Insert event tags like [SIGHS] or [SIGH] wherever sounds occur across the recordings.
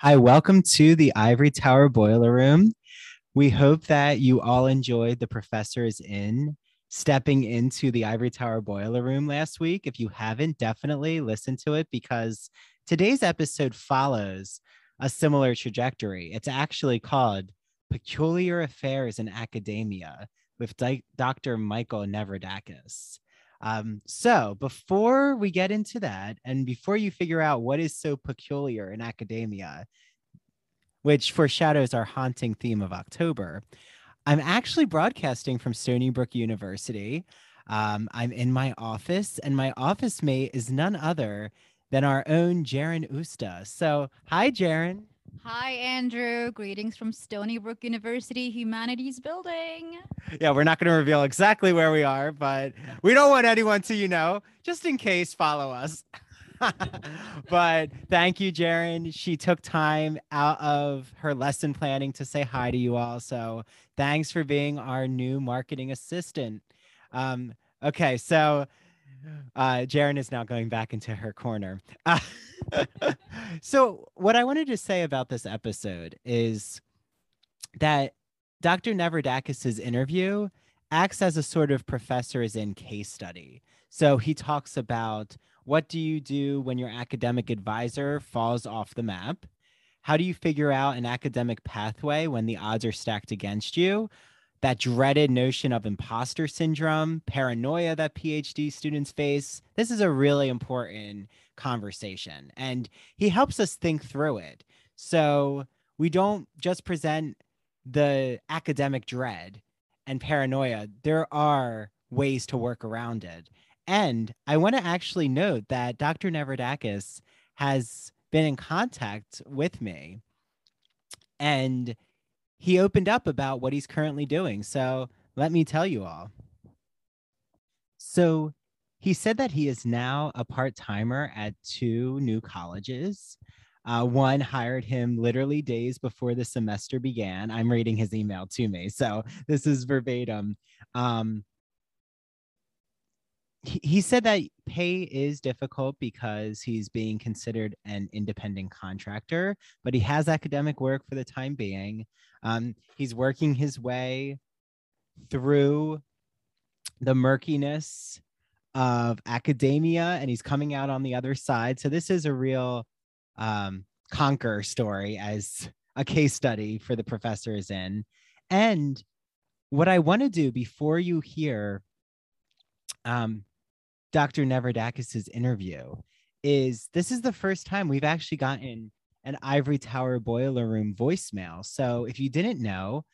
Hi, welcome to the Ivory Tower Boiler Room. We hope that you all enjoyed The Professor is In stepping into the Ivory Tower Boiler Room last week. If you haven't, definitely listen to it because today's episode follows a similar trajectory. It's actually called Peculiar Affairs in Academia with Di- Dr. Michael Nevradakis. Um, so before we get into that, and before you figure out what is so peculiar in academia, which foreshadows our haunting theme of October, I'm actually broadcasting from Stony Brook University. Um, I'm in my office, and my office mate is none other than our own Jaren Usta. So, hi, Jaren. Hi, Andrew. Greetings from Stony Brook University Humanities Building. Yeah, we're not going to reveal exactly where we are, but we don't want anyone to, you know, just in case, follow us. [LAUGHS] but thank you, Jaren. She took time out of her lesson planning to say hi to you all. So thanks for being our new marketing assistant. Um, okay, so uh, Jaren is now going back into her corner. Uh, [LAUGHS] so, what I wanted to say about this episode is that Dr. Nevradakis's interview acts as a sort of professor is in case study. So he talks about what do you do when your academic advisor falls off the map? How do you figure out an academic pathway when the odds are stacked against you? That dreaded notion of imposter syndrome, paranoia that PhD students face. This is a really important conversation, and he helps us think through it. So we don't just present the academic dread and paranoia, there are ways to work around it. And I want to actually note that Dr. Nevradakis has been in contact with me and he opened up about what he's currently doing. So let me tell you all. So he said that he is now a part timer at two new colleges. Uh, one hired him literally days before the semester began. I'm reading his email to me, so this is verbatim. Um, he, he said that pay is difficult because he's being considered an independent contractor, but he has academic work for the time being. Um, he's working his way through the murkiness of academia and he's coming out on the other side. So this is a real um, conquer story as a case study for the professors in. And what I want to do before you hear um, Dr. Nevradakis's interview is this is the first time we've actually gotten an Ivory Tower Boiler Room voicemail. So if you didn't know,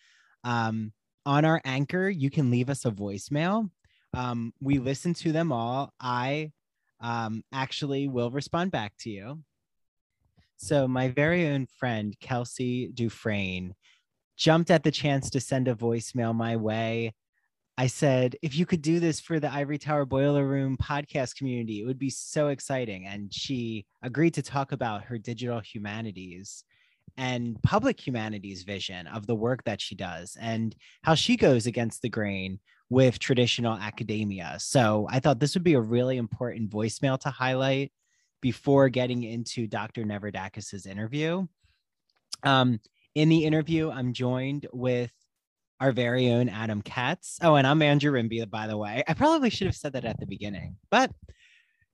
um, on our anchor, you can leave us a voicemail. Um, we listen to them all. I um, actually will respond back to you. So my very own friend, Kelsey Dufresne, jumped at the chance to send a voicemail my way I said, if you could do this for the Ivory Tower Boiler Room podcast community, it would be so exciting. And she agreed to talk about her digital humanities and public humanities vision of the work that she does and how she goes against the grain with traditional academia. So I thought this would be a really important voicemail to highlight before getting into Dr. Nevradakis's interview. Um, in the interview, I'm joined with our very own Adam Katz. Oh, and I'm Andrew Rimby, by the way. I probably should have said that at the beginning, but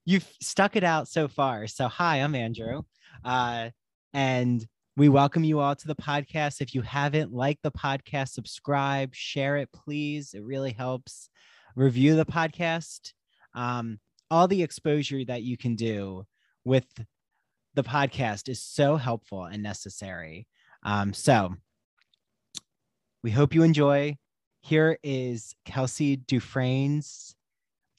you've stuck it out so far. So, hi, I'm Andrew. Uh, and we welcome you all to the podcast. If you haven't liked the podcast, subscribe, share it, please. It really helps. Review the podcast. Um, all the exposure that you can do with the podcast is so helpful and necessary. Um, so, we hope you enjoy. Here is Kelsey Dufresne's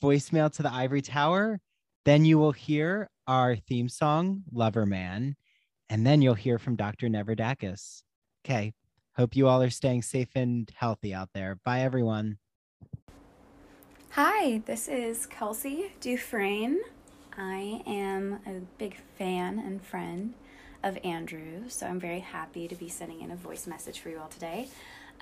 voicemail to the Ivory Tower. Then you will hear our theme song, Lover Man. and then you'll hear from Dr. Nevradakis. Okay. Hope you all are staying safe and healthy out there. Bye, everyone. Hi, this is Kelsey Dufresne. I am a big fan and friend of Andrew, so I'm very happy to be sending in a voice message for you all today.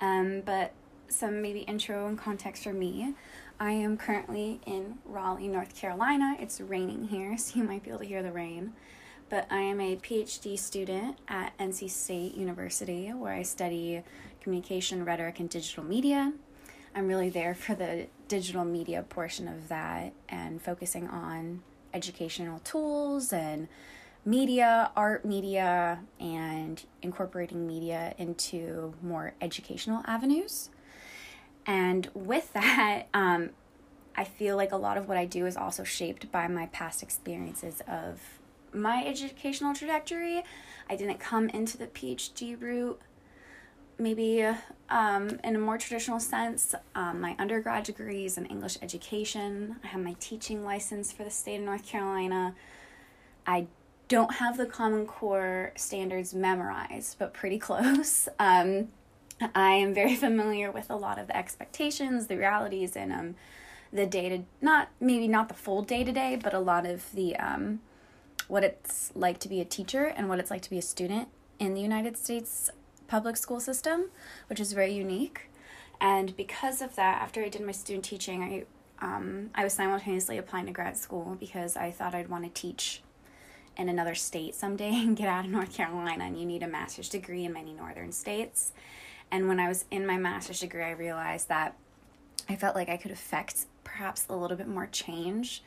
Um, but some maybe intro and context for me. I am currently in Raleigh, North Carolina. It's raining here, [LAUGHS] so you might be able to hear the rain but I am a PhD student at NC State University where I study communication, rhetoric, and digital media. I'm really there for the digital media portion of that and focusing on educational tools and media, art media, and incorporating media into more educational avenues. And with [LAUGHS] that, um, I feel like a lot of what I do is also shaped by my past experiences of my educational trajectory. I didn't come into the PhD route maybe um, in a more traditional sense. Um, my undergrad degree is in English education. I have my teaching license for the state of North Carolina. I don't have the Common Core standards memorized, but pretty close. [LAUGHS] Um, I am very familiar with a lot of the expectations, the realities, and um, the day to not maybe not the full day to day, but a lot of the um, what it's like to be a teacher and what it's like to be a student in the United States public school system, which is very unique. And because of that, after I did my student teaching, I um, I was simultaneously applying to grad school because I thought I'd want to teach in another state someday and get out of North Carolina. And you need a master's degree in many northern states. And when I was in my master's degree, I realized that I felt like I could affect perhaps a little bit more change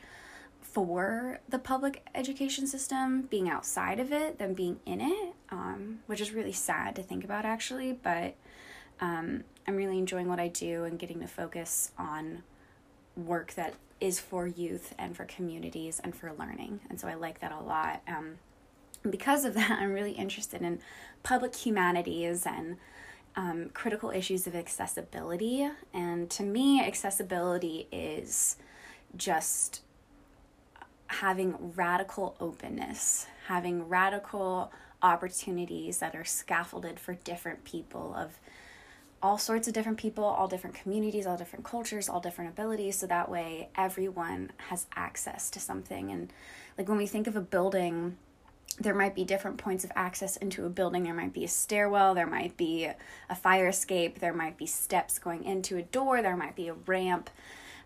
for the public education system being outside of it than being in it, um, which is really sad to think about actually. But um, I'm really enjoying what I do and getting to focus on work that is for youth and for communities and for learning. And so I like that a lot. Um, because of [LAUGHS] that, I'm really interested in public humanities and um, critical issues of accessibility. And to me, accessibility is just having radical openness, having radical opportunities that are scaffolded for different people of all sorts of different people, all different communities, all different cultures, all different abilities. So that way everyone has access to something. And like when we think of a building, there might be different points of access into a building. There might be a stairwell, there might be a fire escape, there might be steps going into a door, there might be a ramp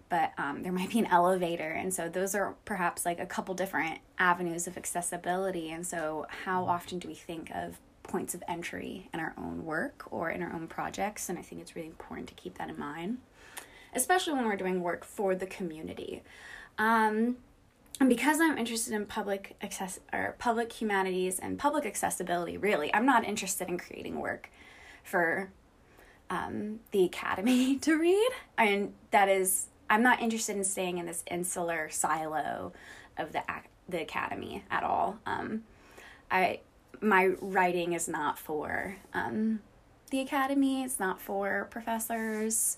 but um, there might be an elevator. And so those are perhaps like a couple different avenues of accessibility. And so, how often do we think of points of entry in our own work or in our own projects? And I think it's really important to keep that in mind, especially when we're doing work for the community. Um, and because I'm interested in public access or public humanities and public accessibility, really, I'm not interested in creating work for um, the academy [LAUGHS] to read. And that is I'm not interested in staying in this insular silo of the the academy at all. Um, I my writing is not for um, the academy. It's not for professors.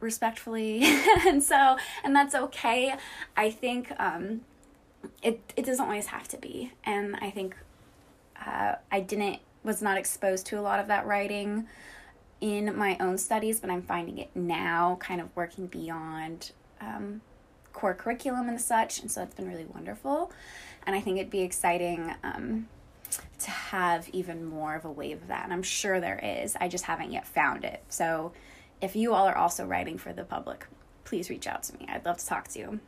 Respectfully, [LAUGHS] and so and that's okay. I think um, it it doesn't always have to be, and I think uh, I didn't was not exposed to a lot of that writing in my own studies, but I'm finding it now kind of working beyond um, core curriculum and such. And so it's been really wonderful. And I think it'd be exciting um, to have even more of a wave of that. And I'm sure there is. I just haven't yet found it. So if you all are also writing for the public, please reach out to me. I'd love to talk to you.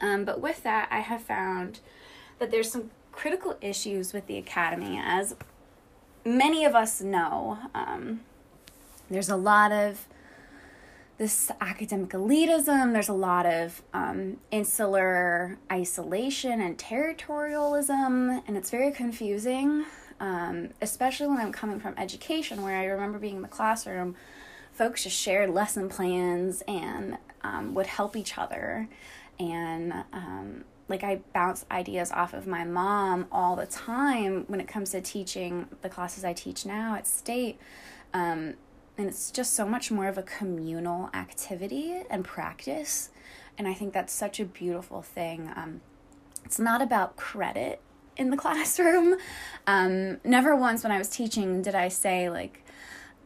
Um, but with that, I have found that there's some critical issues with the academy, as many of us know. Um, there's a lot of this academic elitism, there's a lot of um, insular isolation and territorialism, and it's very confusing, um, especially when I'm coming from education, where I remember being in the classroom, folks just shared lesson plans and um, would help each other. And um, like I bounce ideas off of my mom all the time when it comes to teaching the classes I teach now at state. Um, and it's just so much more of a communal activity and practice and i think that's such a beautiful thing um, it's not about credit in the [LAUGHS] classroom. Um, never once when I was teaching did I say, like,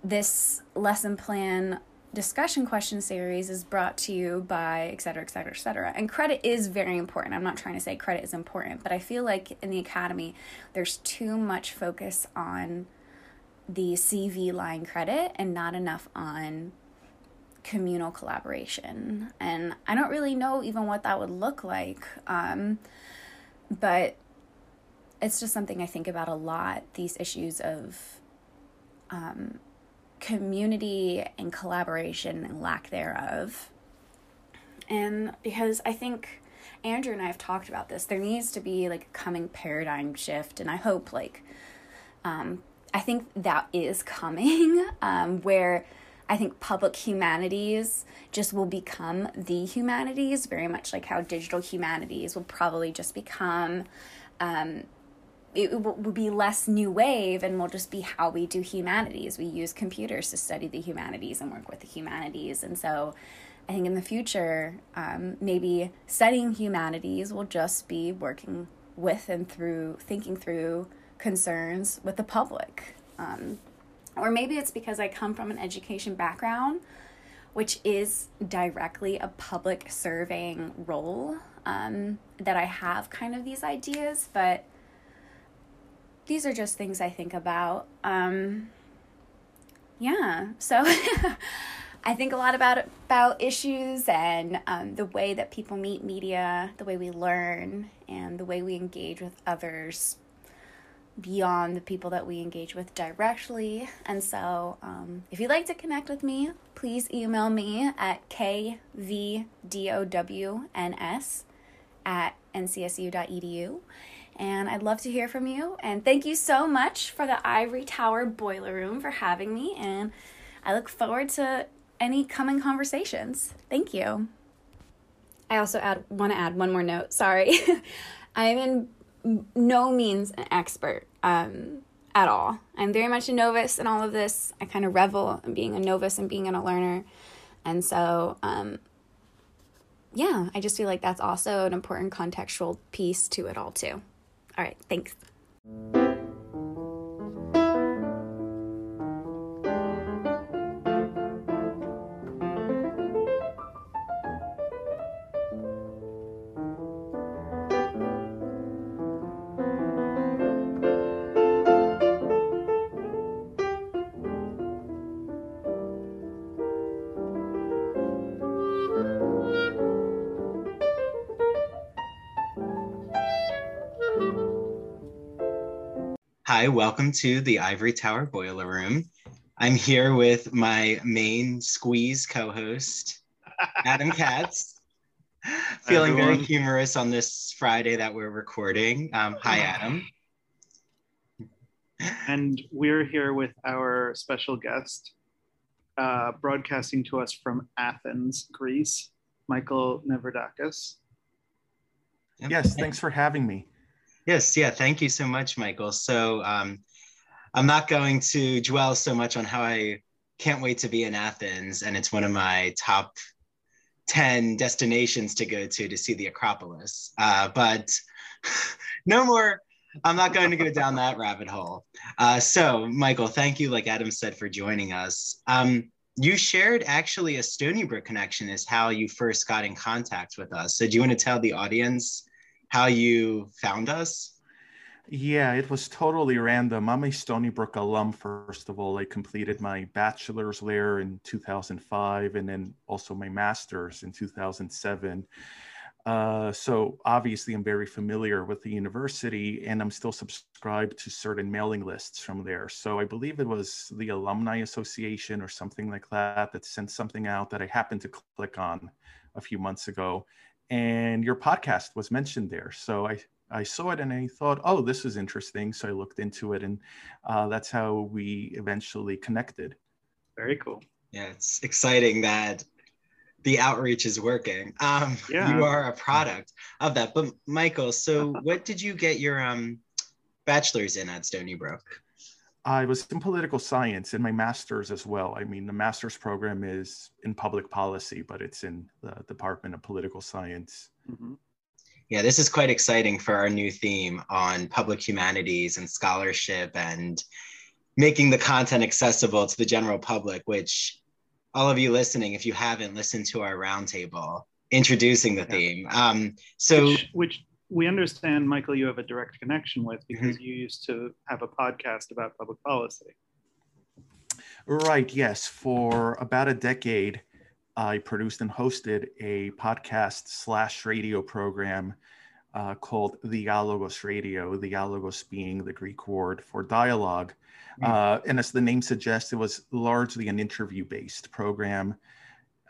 this lesson plan discussion question series is brought to you by et cetera, et cetera, et cetera. And credit is very important. I'm not trying to say credit is important, but I feel like in the academy, there's too much focus on the CV line credit and not enough on communal collaboration. And I don't really know even what that would look like. Um, but it's just something I think about a lot these issues of um, community and collaboration and lack thereof. And because I think Andrew and I have talked about this, there needs to be like a coming paradigm shift. And I hope, like, um, I think that is coming [LAUGHS] um, where I think public humanities just will become the humanities, very much like how digital humanities will probably just become. Um, it will, be less new wave and will just be how we do humanities. We use computers to study the humanities and work with the humanities. And so I think in the future, um, maybe studying humanities will just be working with and through, thinking through concerns with the public. Um, or maybe it's because I come from an education background, which is directly a public serving role, um, that I have kind of these ideas, but these are just things I think about. Um, yeah, so [LAUGHS] I think a lot about about issues and um, the way that people meet media, the way we learn, and the way we engage with others beyond the people that we engage with directly. And so, um, if you'd like to connect with me, please email me at kvdows at ncsu.edu. And I'd love to hear from you. And thank you so much for the Ivory Tower Boiler Room for having me. And I look forward to any coming conversations. Thank you. I also add want to add one more note. Sorry. [LAUGHS] I am in no means an expert um, at all. I'm very much a novice in all of this. I kind of revel in being a novice and being a learner. And so, um, yeah, I just feel like that's also an important contextual piece to it all, too. All right, thanks. Hi, welcome to the Ivory Tower Boiler Room. I'm here with my main squeeze co host, Adam Katz. [LAUGHS] Feeling Everyone. very humorous on this Friday that we're recording. Um, hi, Adam. And we're here with our special guest, uh, broadcasting to us from Athens, Greece, Michael Nevradakis. Yes, thanks for having me. Yes, yeah, thank you so much, Michael. So um, I'm not going to dwell so much on how I can't wait to be in Athens, and it's one of my top 10 destinations to go to to see the Acropolis. Uh, but [LAUGHS] no more, I'm not going to go down that rabbit hole. Uh, so, Michael, thank you, like Adam said, for joining us. Um, you shared actually a Stony Brook connection is how you first got in contact with us. So, do you want to tell the audience how you found us? Yeah, it was totally random. I'm a Stony Brook alum, first of all. I completed my bachelor's there in 2005 and then also my master's in 2007. Uh, so obviously, I'm very familiar with the university and I'm still subscribed to certain mailing lists from there. So I believe it was the Alumni Association or something like that that sent something out that I happened to click on a few months ago and your podcast was mentioned there. So I, I saw it and I thought, oh, this is interesting. So I looked into it, and uh, that's how we eventually connected. Very cool. Yeah, it's exciting that the outreach is working. Um, yeah. You are a product of that. But Michael, so what did you get your um, bachelor's in at Stony Brook? I was in political science in my master's as well. I mean, the master's program is in public policy, but it's in the Department of Political Science. Mm-hmm. Yeah, this is quite exciting for our new theme on public humanities and scholarship and making the content accessible to the general public, which all of you listening, if you haven't listened to our roundtable introducing the theme. Um, so, which, which, we understand, Michael, you have a direct connection with because mm-hmm. you used to have a podcast about public policy. Right, yes. For about a decade, I produced and hosted a podcast slash radio program uh, called the Dialogos Radio, The Dialogos being the Greek word for dialogue. Mm. Uh, and as the name suggests, it was largely an interview based program.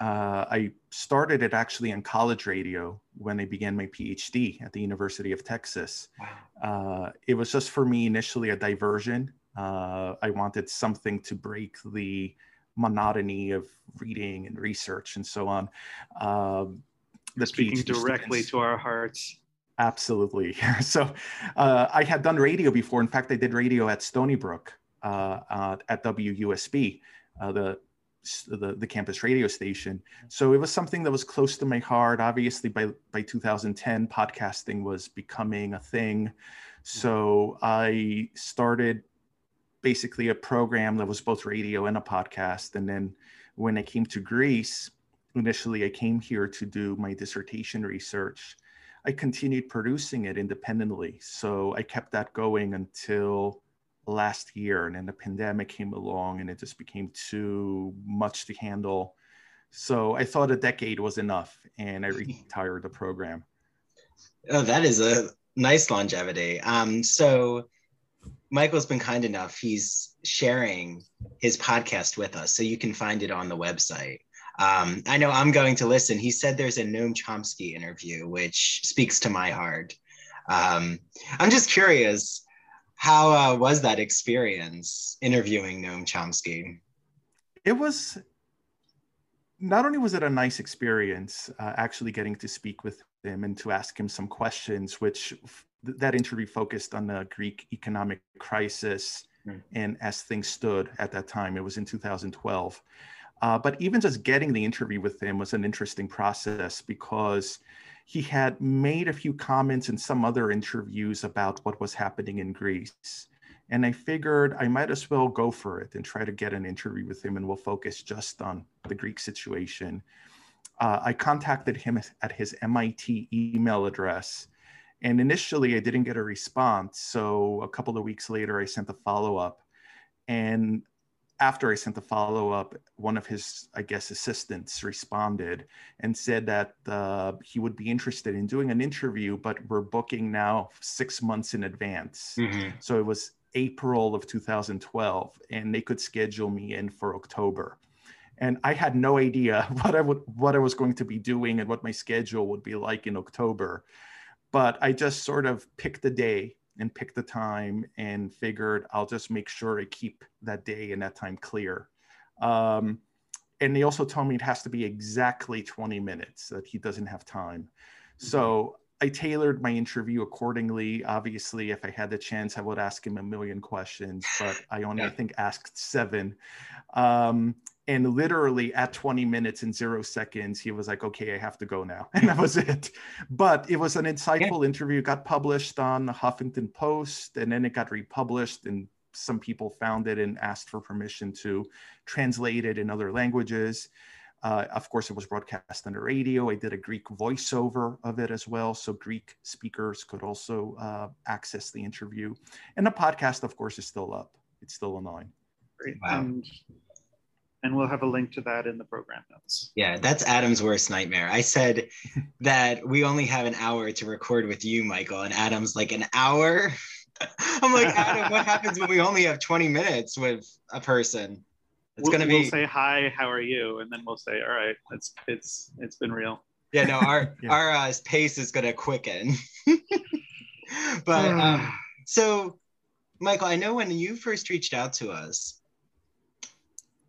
Uh, I started it actually in college radio when I began my PhD at the University of Texas. Wow. Uh, it was just for me initially a diversion. Uh, I wanted something to break the monotony of reading and research and so on. Um, the Speaking PhD directly students. to our hearts. Absolutely. [LAUGHS] so uh, I had done radio before. In fact, I did radio at Stony Brook uh, uh, at WUSB, uh, the, the, the campus radio station. Mm-hmm. So it was something that was close to my heart. Obviously, by by 2010, podcasting was becoming a thing. Mm-hmm. So I started basically a program that was both radio and a podcast. And then when I came to Greece, initially I came here to do my dissertation research I continued producing it independently. So I kept that going until last year. And then the pandemic came along and it just became too much to handle. So I thought a decade was enough and I [LAUGHS] retired the program. Oh, that is a nice longevity. Um, so Michael's been kind enough. He's sharing his podcast with us. So you can find it on the website. Um, I know I'm going to listen. He said there's a Noam Chomsky interview, which speaks to my heart. Um, I'm just curious, how uh, was that experience interviewing Noam Chomsky? It was not only was it a nice experience, uh, actually getting to speak with him and to ask him some questions, which th- that interview focused on the Greek economic crisis mm. and as things stood at that time. It was in 2012. Uh, but even just getting the interview with him was an interesting process because he had made a few comments in some other interviews about what was happening in Greece. And I figured I might as well go for it and try to get an interview with him, and we'll focus just on the Greek situation. Uh, I contacted him at his MIT email address. And initially, I didn't get a response. So a couple of weeks later, I sent a follow up. And after I sent the follow up, one of his, I guess, assistants responded and said that uh, he would be interested in doing an interview, but we're booking now six months in advance. Mm-hmm. So it was April of 2012, and they could schedule me in for October. And I had no idea [LAUGHS] what I would what I was going to be doing and what my schedule would be like in October. But I just sort of picked a day and picked the time and figured I'll just make sure I keep that day and that time clear. Um, and they also told me it has to be exactly 20 minutes, that he doesn't have time. Mm-hmm. So I tailored my interview accordingly. Obviously, if I had the chance, I would ask him a million questions, but I only, yeah. I think, asked seven. Um, and literally at 20 minutes and zero seconds he was like okay i have to go now [LAUGHS] and that was it but it was an insightful yeah. interview it got published on the huffington post and then it got republished and some people found it and asked for permission to translate it in other languages uh, of course it was broadcast on the radio i did a greek voiceover of it as well so greek speakers could also uh, access the interview and the podcast of course is still up it's still online Great. Wow. And and we'll have a link to that in the program notes. Yeah, that's Adam's worst nightmare. I said [LAUGHS] that we only have an hour to record with you, Michael, and Adam's like an hour. [LAUGHS] I'm like, Adam, what happens when we only have 20 minutes with a person? It's we'll, gonna be. We'll say hi, how are you, and then we'll say, all right, it's it's it's been real. Yeah, no, our [LAUGHS] yeah. our uh, pace is gonna quicken. [LAUGHS] but [SIGHS] um, so, Michael, I know when you first reached out to us,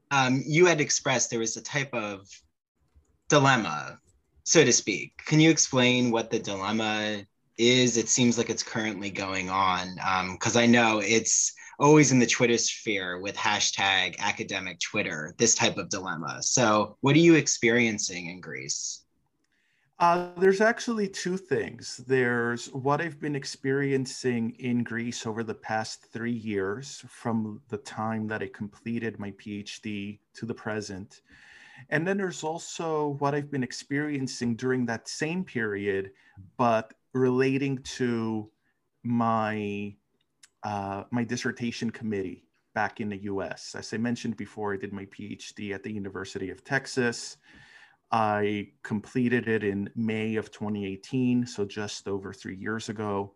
um, you had expressed there was a type of dilemma, so to speak. Can you explain what the dilemma is? It seems like it's currently going on because um, I know it's always in the Twitter sphere with hashtag academic Twitter, this type of dilemma. So, what are you experiencing in Greece? Uh, there's actually two things. There's what I've been experiencing in Greece over the past three years from the time that I completed my PhD to the present. And then there's also what I've been experiencing during that same period, but relating to my uh, my dissertation committee back in the US. As I mentioned before, I did my PhD at the University of Texas. I completed it in May of 2018, so just over three years ago.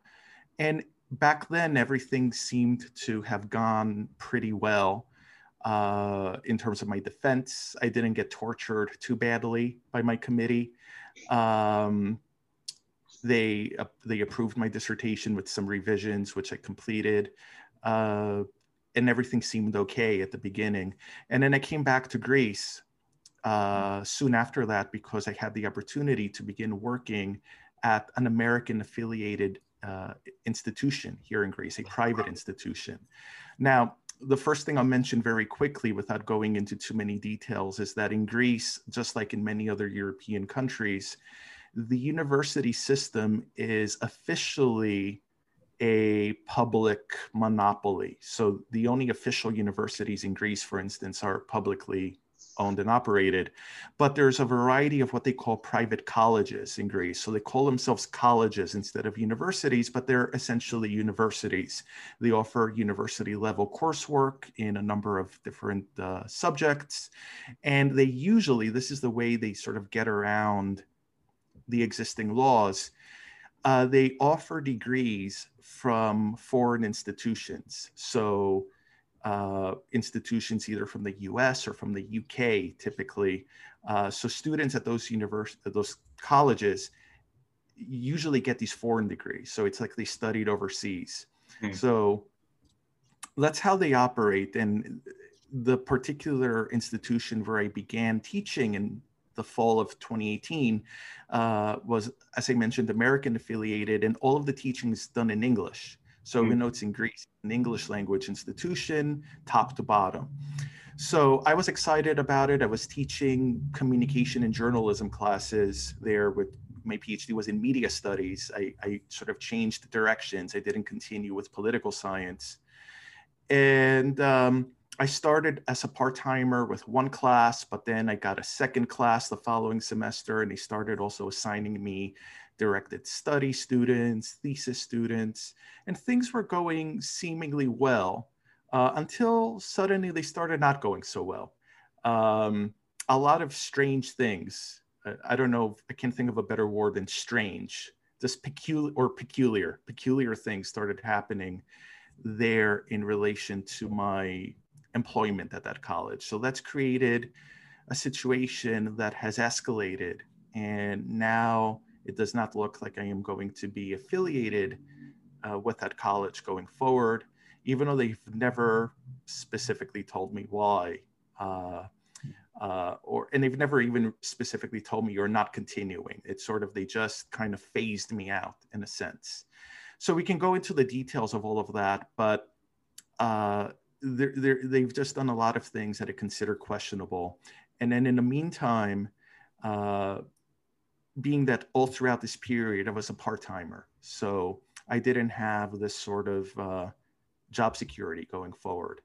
And back then, everything seemed to have gone pretty well uh, in terms of my defense. I didn't get tortured too badly by my committee. Um, they uh, they approved my dissertation with some revisions, which I completed. Uh, and everything seemed okay at the beginning. And then I came back to Greece uh, soon after that because I had the opportunity to begin working at an American affiliated uh, institution here in Greece, a private institution. Now, the first thing I'll mention very quickly without going into too many details is that in Greece, just like in many other European countries, the university system is officially a public monopoly. So the only official universities in Greece, for instance, are publicly owned and operated. But there's a variety of what they call private colleges in Greece. So they call themselves colleges instead of universities, but they're essentially universities. They offer university level coursework in a number of different uh, subjects. And they usually, this is the way they sort of get around the existing laws. Uh, they offer degrees from foreign institutions. So uh, institutions either from the US or from the UK typically. Uh, so students at those universities, those colleges usually get these foreign degrees. So it's like they studied overseas. Mm. So that's how they operate. And the particular institution where I began teaching in the fall of 2018 uh, was, as I mentioned, American affiliated, and all of the teaching is done in English. So mm-hmm. even though it's in Greece, an English language institution, top to bottom. So I was excited about it. I was teaching communication and journalism classes there with my PhD was in media studies. I, I sort of changed directions. I didn't continue with political science. And um, I started as a part timer with one class, but then I got a second class the following semester, and they started also assigning me directed study students, thesis students, and things were going seemingly well uh, until suddenly they started not going so well. Um, a lot of strange things. Uh, I don't know, if I can't think of a better word than strange. Just peculiar or peculiar, peculiar things started happening there in relation to my employment at that college. So that's created a situation that has escalated. And now it does not look like I am going to be affiliated uh, with that college going forward, even though they've never specifically told me why. Uh, uh, or and they've never even specifically told me you're not continuing. It's sort of they just kind of phased me out in a sense. So we can go into the details of all of that, but uh, they're, they're, they've just done a lot of things that I consider questionable. And then in the meantime, uh, being that all throughout this period I was a part timer, so I didn't have this sort of uh, job security going forward.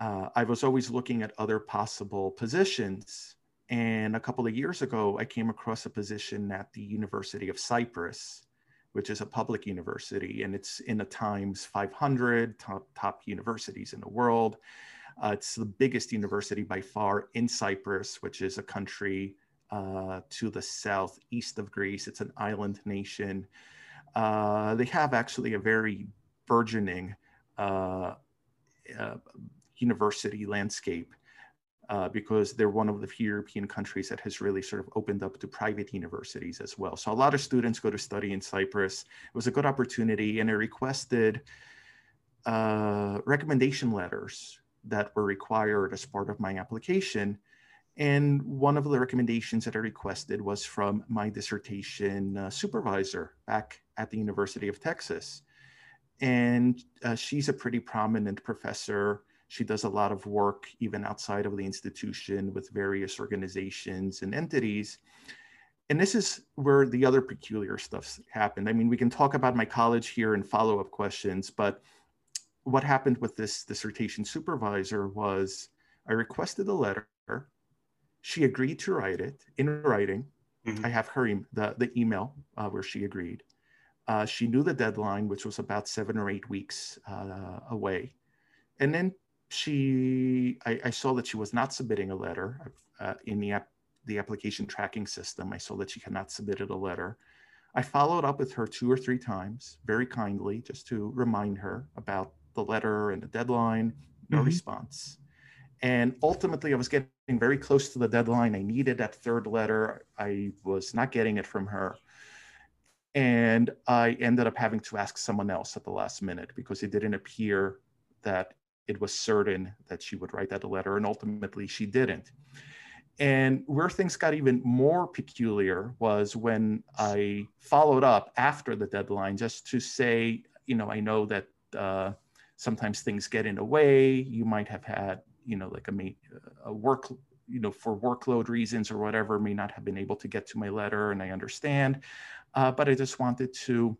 Uh, I was always looking at other possible positions. And a couple of years ago, I came across a position at the University of Cyprus, which is a public university, and it's in the Times 500 top, top universities in the world. Uh, it's the biggest university by far in Cyprus, which is a country uh, to the southeast of Greece. It's an island nation. Uh, they have actually a very burgeoning uh, uh university landscape uh, because they're one of the few European countries that has really sort of opened up to private universities as well. So a lot of students go to study in Cyprus. It was a good opportunity, and I requested uh, recommendation letters that were required as part of my application and one of the recommendations that I requested was from my dissertation uh, supervisor back at the University of Texas. And uh, she's a pretty prominent professor. She does a lot of work even outside of the institution with various organizations and entities. and this is where the other peculiar stuff happened. I mean, we can talk about my college here and follow up questions, but what happened with this dissertation supervisor was I requested a letter. She agreed to write it in writing. Mm-hmm. I have her e- the, the email uh, where she agreed. Uh, she knew the deadline, which was about seven or eight weeks uh, away. And then she, I, I, saw that she was not submitting a letter uh, in the, app, the application tracking system. I saw that she had not submitted a letter. I followed up with her two or three times, very kindly, just to remind her about the letter and the deadline, no mm-hmm. response. And ultimately, I was getting very close to the deadline. I needed that third letter. I was not getting it from her. And I ended up having to ask someone else at the last minute because it didn't appear that it was certain that she would write that letter. And ultimately, she didn't. And where things got even more peculiar was when I followed up after the deadline just to say, you know, I know that uh, sometimes things get in the way. You might have had, you know, like a, a work, you know, for workload reasons or whatever, may not have been able to get to my letter, and I understand. Uh, but I just wanted to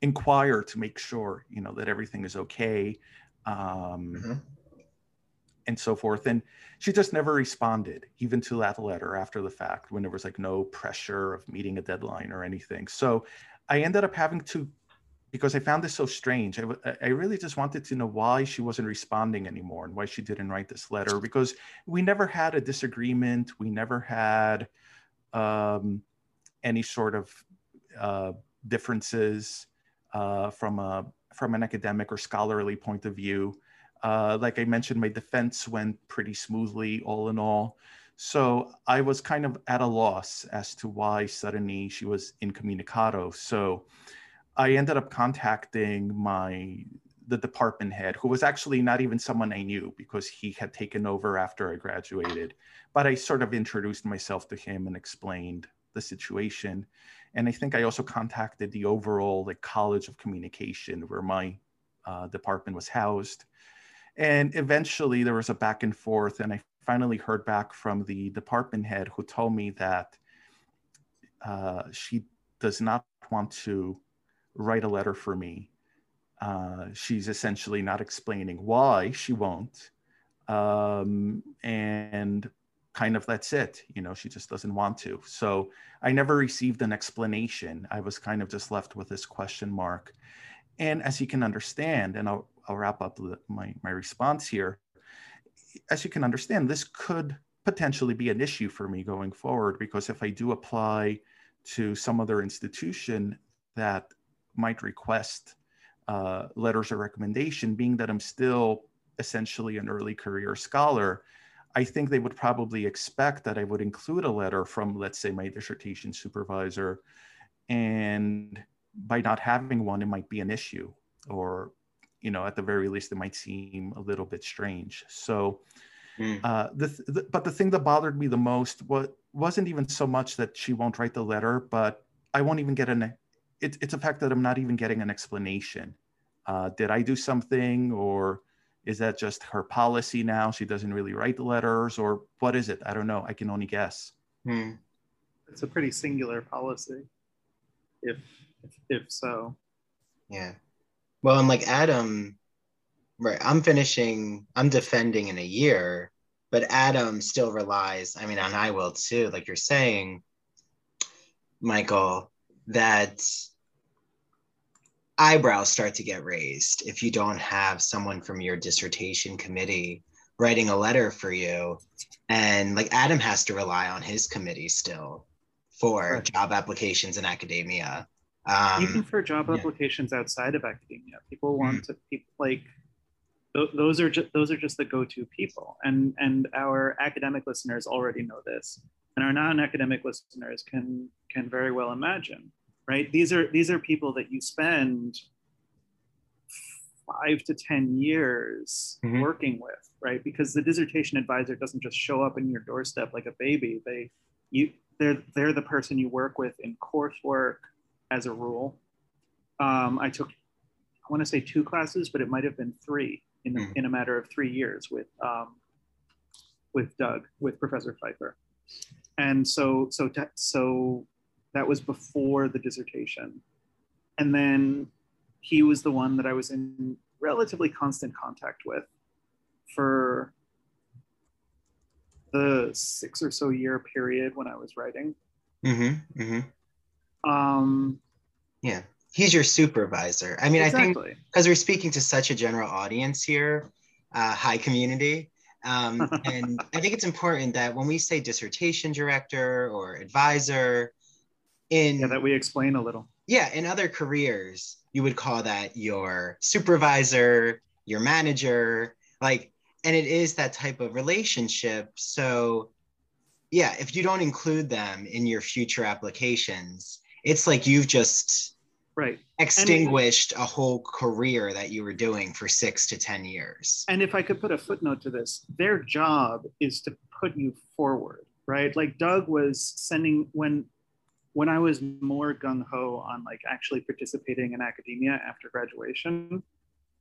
inquire to make sure, you know, that everything is okay. Um, mm-hmm. And so forth. And she just never responded, even to that letter after the fact, when there was like no pressure of meeting a deadline or anything. So I ended up having to because I found this so strange. I, I really just wanted to know why she wasn't responding anymore and why she didn't write this letter because we never had a disagreement. We never had um, any sort of uh, differences uh, from a from an academic or scholarly point of view. Uh, like I mentioned, my defense went pretty smoothly, all in all. So I was kind of at a loss as to why suddenly she was incommunicado. So I ended up contacting my the department head, who was actually not even someone I knew because he had taken over after I graduated. But I sort of introduced myself to him and explained the situation. And I think I also contacted the overall like College of Communication where my uh, department was housed. And eventually there was a back and forth, and I finally heard back from the department head who told me that uh, she does not want to write a letter for me. Uh, she's essentially not explaining why she won't. Um, and kind of that's it. You know, she just doesn't want to. So I never received an explanation. I was kind of just left with this question mark. And as you can understand, and I'll, I'll wrap up my, my response here, as you can understand, this could potentially be an issue for me going forward because if I do apply to some other institution that might request uh, letters of recommendation, being that I'm still essentially an early career scholar, I think they would probably expect that I would include a letter from, let's say, my dissertation supervisor. And by not having one, it might be an issue, or, you know, at the very least, it might seem a little bit strange. So, mm. uh, the, the, but the thing that bothered me the most was, wasn't even so much that she won't write the letter, but I won't even get an it, it's a fact that I'm not even getting an explanation. Uh, did I do something, or is that just her policy now? She doesn't really write the letters, or what is it? I don't know. I can only guess. Hmm. It's a pretty singular policy, if, if if so. Yeah. Well, I'm like Adam. Right. I'm finishing. I'm defending in a year, but Adam still relies. I mean, and I will too. Like you're saying, Michael that eyebrows start to get raised if you don't have someone from your dissertation committee writing a letter for you and like adam has to rely on his committee still for right. job applications in academia um, even for job yeah. applications outside of academia people want mm-hmm. to people like th- those are just those are just the go-to people and and our academic listeners already know this and our non-academic listeners can can very well imagine right? These are these are people that you spend five to ten years mm-hmm. working with, right? Because the dissertation advisor doesn't just show up in your doorstep like a baby. They you they're they're the person you work with in coursework as a rule. Um, I took I want to say two classes, but it might have been three in, mm. in a matter of three years with um, with Doug, with Professor Pfeiffer. and so so so that was before the dissertation, and then he was the one that I was in relatively constant contact with for the six or so year period when I was writing. Mm-hmm. Mm-hmm. Um, yeah, he's your supervisor. I mean, exactly. I think because we're speaking to such a general audience here, uh, high community. Um, [LAUGHS] and I think it's important that when we say dissertation director or advisor, in yeah, that we explain a little. Yeah, in other careers, you would call that your supervisor, your manager, like, and it is that type of relationship. So, yeah, if you don't include them in your future applications, it's like you've just right extinguished a whole career that you were doing for six to ten years and if i could put a footnote to this their job is to put you forward right like doug was sending when when i was more gung-ho on like actually participating in academia after graduation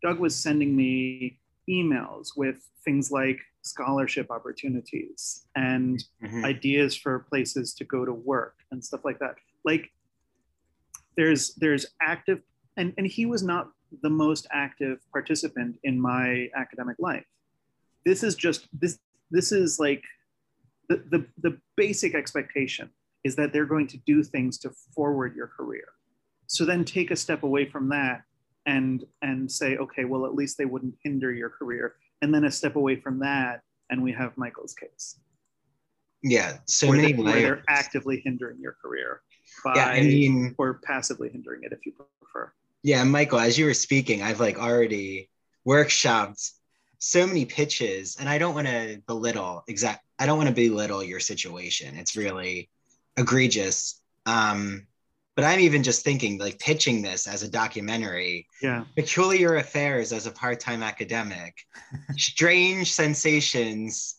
doug was sending me emails with things like scholarship opportunities and mm-hmm. ideas for places to go to work and stuff like that. Like there's there's active and, and he was not the most active participant in my academic life. This is just this this is like the, the, the basic expectation is that they're going to do things to forward your career so then take a step away from that and and say okay well at least they wouldn't hinder your career and then a step away from that and we have michael's case yeah so where many they, where they're actively hindering your career by, yeah, I mean, or passively hindering it if you prefer. Yeah, Michael, as you were speaking, I've like already workshopped so many pitches, and I don't want to belittle exact. I don't want to belittle your situation. It's really egregious. Um, but I'm even just thinking like pitching this as a documentary. Yeah. Peculiar affairs as a part-time academic. [LAUGHS] strange sensations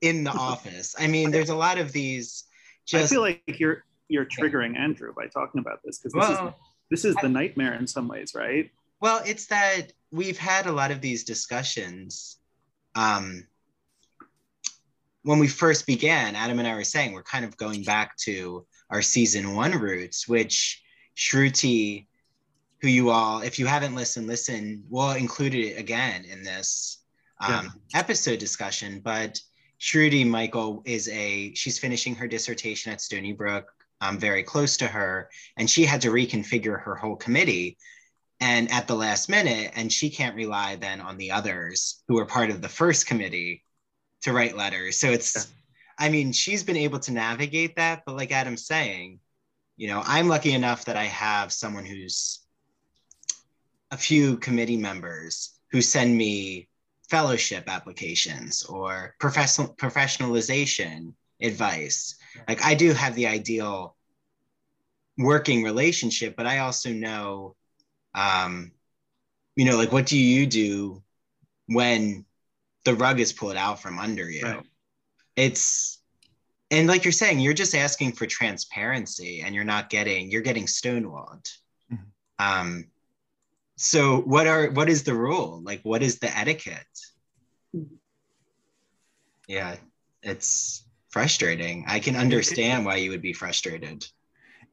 in the [LAUGHS] office. I mean, there's a lot of these. Just, I feel like you're you're triggering Andrew by talking about this because this well, is this is the nightmare in some ways, right? Well, it's that we've had a lot of these discussions. Um, when we first began, Adam and I were saying we're kind of going back to our season one roots, which Shruti, who you all, if you haven't listened, listen, we'll include it again in this um, yeah. episode discussion. But Shruti Michael is a, she's finishing her dissertation at Stony Brook um, very close to her, and she had to reconfigure her whole committee. And at the last minute, and she can't rely then on the others who are part of the first committee to write letters. So it's, yeah. I mean, she's been able to navigate that, but like Adam's saying, you know, I'm lucky enough that I have someone who's a few committee members who send me fellowship applications or professional professionalization advice like I do have the ideal working relationship, but I also know, um, you know, like what do you do when the rug is pulled out from under you? Right. It's and like you're saying, you're just asking for transparency, and you're not getting you're getting stonewalled. Mm-hmm. Um, so what are what is the rule? Like what is the etiquette? Yeah, it's frustrating. I can understand why you would be frustrated.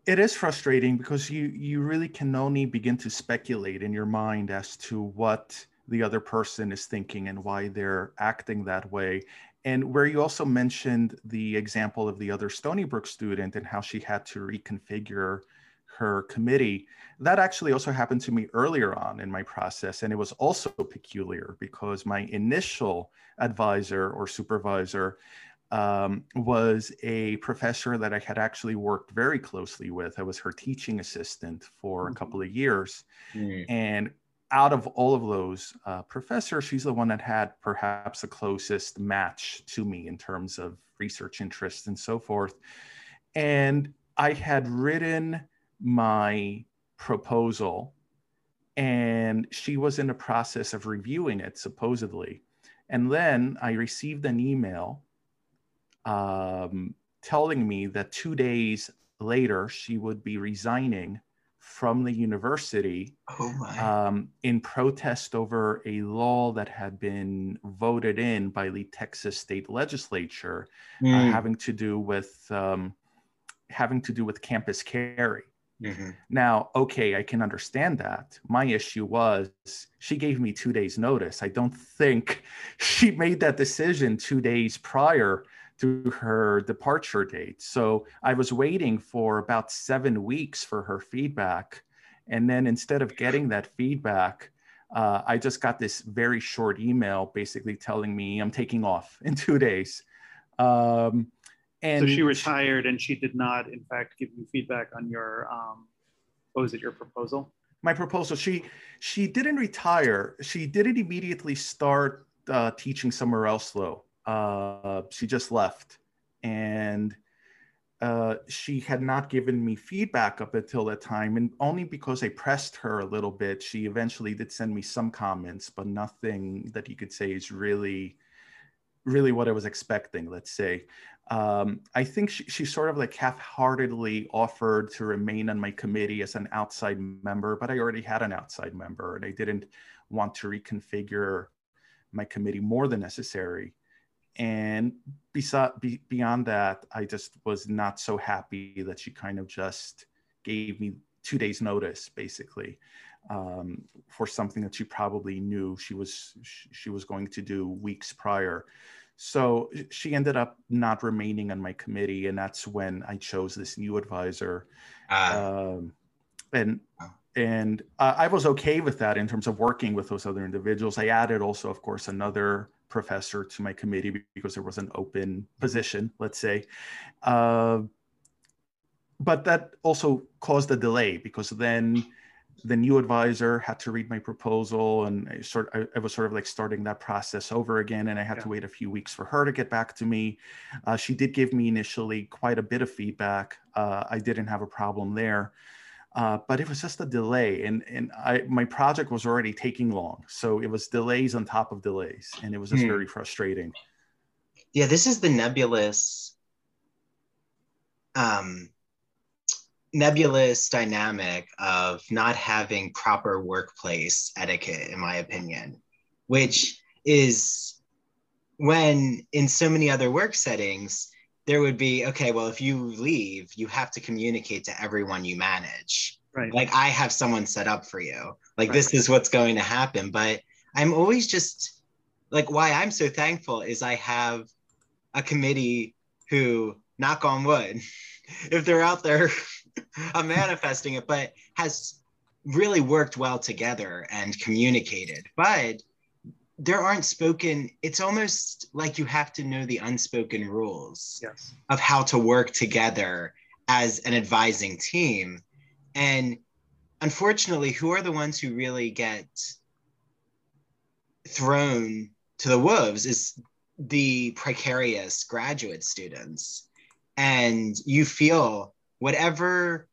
It is frustrating because you you really can only begin to speculate in your mind as to what the other person is thinking and why they're acting that way. And where you also mentioned the example of the other Stony Brook student and how she had to reconfigure her committee, that actually also happened to me earlier on in my process. And it was also peculiar because my initial advisor or supervisor um, was a professor that I had actually worked very closely with. I was her teaching assistant for a mm-hmm. couple of years. Mm. And out of all of those uh, professors, she's the one that had perhaps the closest match to me in terms of research interests and so forth. And I had written my proposal, and she was in the process of reviewing it, supposedly. And then I received an email um, telling me that two days later she would be resigning from the university Oh um, in protest over a law that had been voted in by the Texas state legislature uh, Mm, having to do with um, having to do with campus carry. mhm. Now, okay, I can understand that. My issue was she gave me two days' notice. I don't think [LAUGHS] she made that decision two days prior to her departure date. So I was waiting for about seven weeks for her feedback. And then instead of getting that feedback, uh, I just got this very short email basically telling me I'm taking off [LAUGHS] in two days. Um, and so she retired and she did not, in fact, give you feedback on your, um, what was it, your proposal? my proposal she she didn't retire she didn't immediately start uh, teaching somewhere else though uh, she just left and uh, she had not given me feedback up until that time and only because i pressed her a little bit she eventually did send me some comments but nothing that you could say is really really what i was expecting let's say um, I think she, she sort of like half-heartedly offered to remain on my committee as an outside member, but I already had an outside member, and I didn't want to reconfigure my committee more than necessary. And beside, be, beyond that, I just was not so happy that she kind of just gave me two days' notice, basically, um, for something that she probably knew she was she was going to do weeks prior. So she ended up not remaining on my committee, and that's when I chose this new advisor. Uh, Um, and and uh, I was okay with that in terms of working with those other individuals. I added also, of course, another professor to my committee because there was an open position, let's say. Uh, but that also caused a delay because then the new advisor had to read my proposal and I sort I, I was sort of like starting that process over again and I had to wait a few weeks for her to get back to me. Uh, she did give me initially quite a bit of feedback. Uh, I didn't have a problem there. Uh, but it was just a delay and, and I, my project was already taking long. So it was delays on top of delays and it was just Hmm. very frustrating. yeah, this is the nebulous, um, nebulous dynamic of not having proper workplace etiquette, in my opinion, which is when in so many other work settings, there would be okay, well, if you leave, you have to communicate to everyone you manage. Right. Like, I have someone set up for you. Like, Right. this is what's going to happen. But I'm always just like, why I'm so thankful is I have a committee who, knock on wood, [LAUGHS] if they're out there, [LAUGHS] I'm manifesting it, but has really worked well together and communicated. But there aren't spoken, it's almost like you have to know the unspoken rules yes. of how to work together as an advising team. And unfortunately, who are the ones who really get thrown to the wolves is the precarious graduate students. And you feel whatever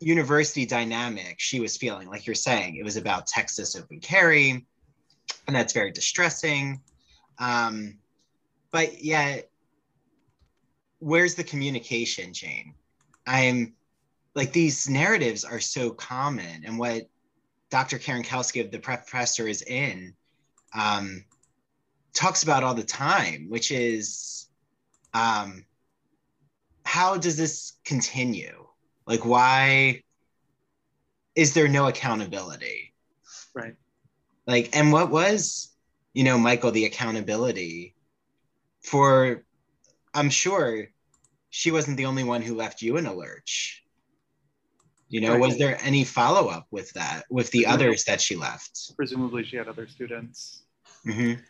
university dynamic she was feeling, like you're saying, it was about Texas open carry, and that's very distressing. Um, but yet, where's the communication chain? I'm like these narratives are so common, and what Dr. Karen Kelsky of the professor is in um, talks about all the time, which is um, how does this continue? Like, why is there no accountability? Right. Like, and what was, you know, Michael, the accountability for, I'm sure she wasn't the only one who left you in a lurch. You know, Right. was there any follow up with that, with the No. others that she left? Presumably she had other students. Mhm.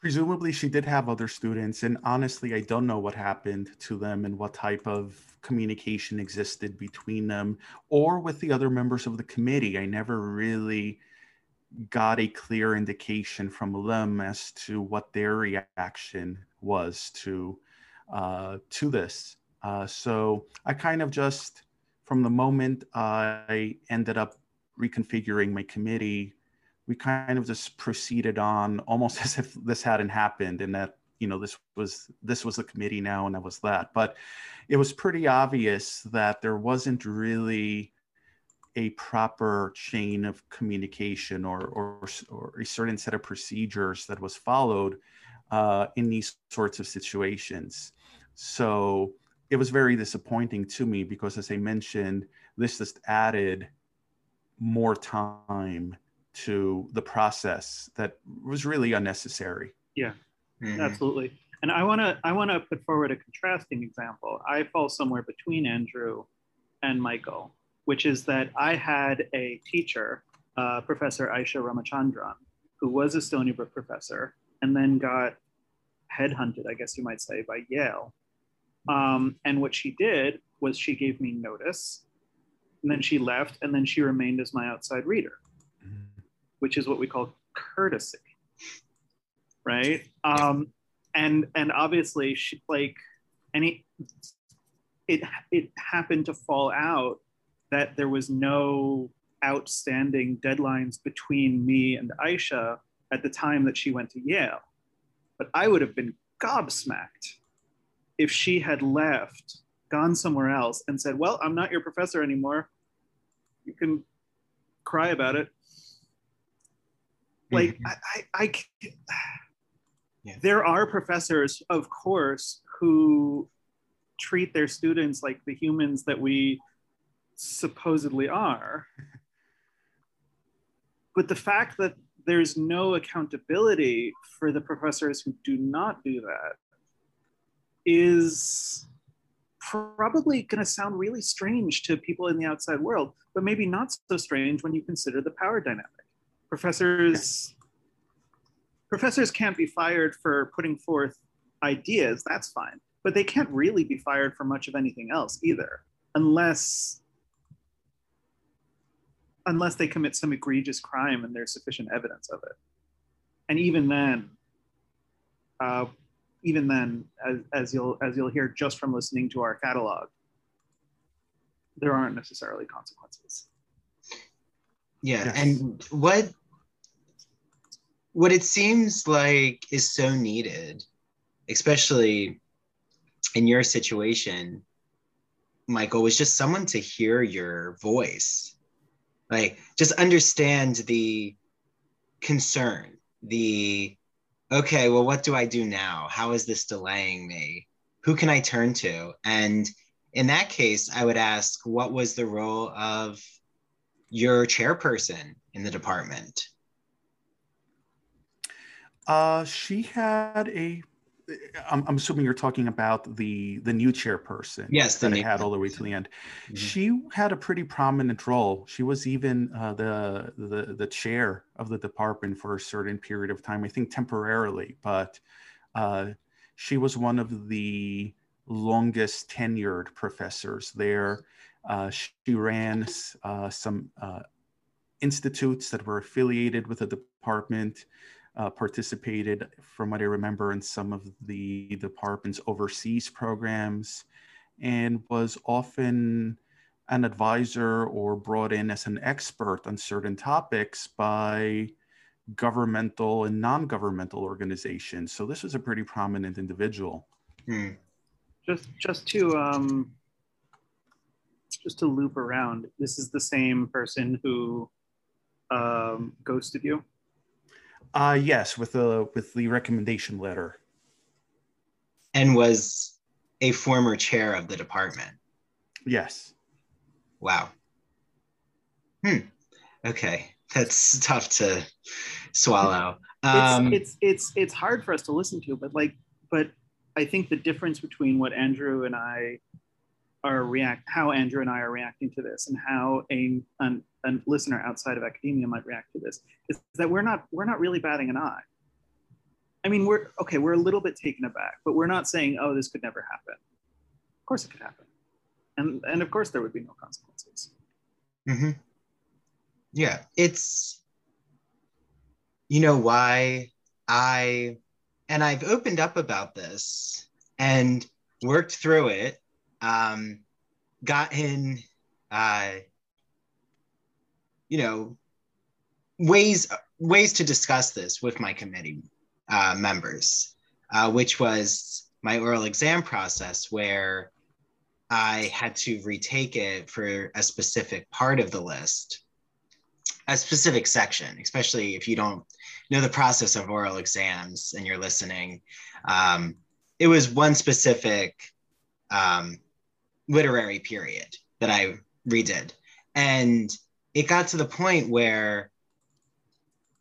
Presumably, she did have other students, and honestly, I don't know what happened to them and what type of communication existed between them or with the other members of the committee. I never really got a clear indication from them as to what their reaction was to uh, to this. Uh, so I kind of just, from the moment I ended up reconfiguring my committee, we kind of just proceeded on almost [LAUGHS] as if this hadn't happened and that you know this was this was the committee now and that was that but it was pretty obvious that there wasn't really a proper chain of communication or, or, or a certain set of procedures that was followed uh, in these sorts of situations. So it was very disappointing to me because, as I mentioned, this just added more time to the process that was really unnecessary. Yeah, mm-hmm. absolutely. And I want to I want to put forward a contrasting example. I fall somewhere between Andrew and Michael, which is that I had a teacher, uh, Professor Aisha Ramachandran, who was a Stony Brook professor, and then got headhunted, I guess you might say, by Yale. Um, and what she did was she gave me notice, and then she left, and then she remained as my outside reader, mm-hmm. which is what we call courtesy, right? Um, and and obviously, she like any it it happened to fall out that there was no outstanding deadlines between me and Aisha at the time that she went to Yale. But I would have been gobsmacked if she had left, gone somewhere else, and said, Well, I'm not your professor anymore. You can cry about it. Like, mm-hmm. I, I, I yeah. there are professors, of course, who treat their students like the humans that we supposedly are. But the fact that there's no accountability for the professors who do not do that is probably going to sound really strange to people in the outside world, but maybe not so strange when you consider the power dynamic. Professors professors can't be fired for putting forth ideas, that's fine, but they can't really be fired for much of anything else either, unless unless they commit some egregious crime and there's sufficient evidence of it. And even then, uh, even then, as, as you'll as you'll hear just from listening to our catalog, there aren't necessarily consequences. Yeah, yes. and what what it seems like is so needed, especially in your situation, Michael, was just someone to hear your voice like just understand the concern the okay well what do i do now? How is this delaying me? Who can i turn to? And in that case i would ask what was the role of your chairperson in the department? Uh, she had a I'm, I'm, assuming you're talking about the the new chairperson. Yes, that I had all the way to the end. Mm-hmm. She had a pretty prominent role. She was even uh, the, the the chair of the department for a certain period of time. I think temporarily, but uh, she was one of the longest tenured professors there. Uh, she ran uh, some uh, institutes that were affiliated with the department uh, participated, from what I remember, in some of the department's overseas programs and was often an advisor or brought in as an expert on certain topics by governmental and non-governmental organizations. So this was a pretty prominent individual. Hmm. Just, just to um, just to loop around, this is the same person who um, ghosted you. Uh, yes, with the with the recommendation letter. And was a former chair of the department. Yes. Wow. Hmm. Okay, that's tough to swallow. Um, it's, it's it's it's hard for us to listen to, but like, but I think the difference between what Andrew and I are react, how Andrew and I are reacting to this, and how a an, a listener outside of academia might react to this, is that we're not we're not really batting an eye. I mean, we're okay. We're a little bit taken aback, but we're not saying, "Oh, this could never happen." Of course, it could happen, and and of course, there would be no consequences. Mm-hmm. Yeah, it's you know why I and I've opened up about this and worked through it um, got in, uh, you know, ways ways to discuss this with my committee uh, members, uh, which was my oral exam process, where I had to retake it for a specific part of the list, a specific section, especially if you don't know the process of oral exams and you're listening. Um, it was one specific um, literary period that I redid. And it got to the point where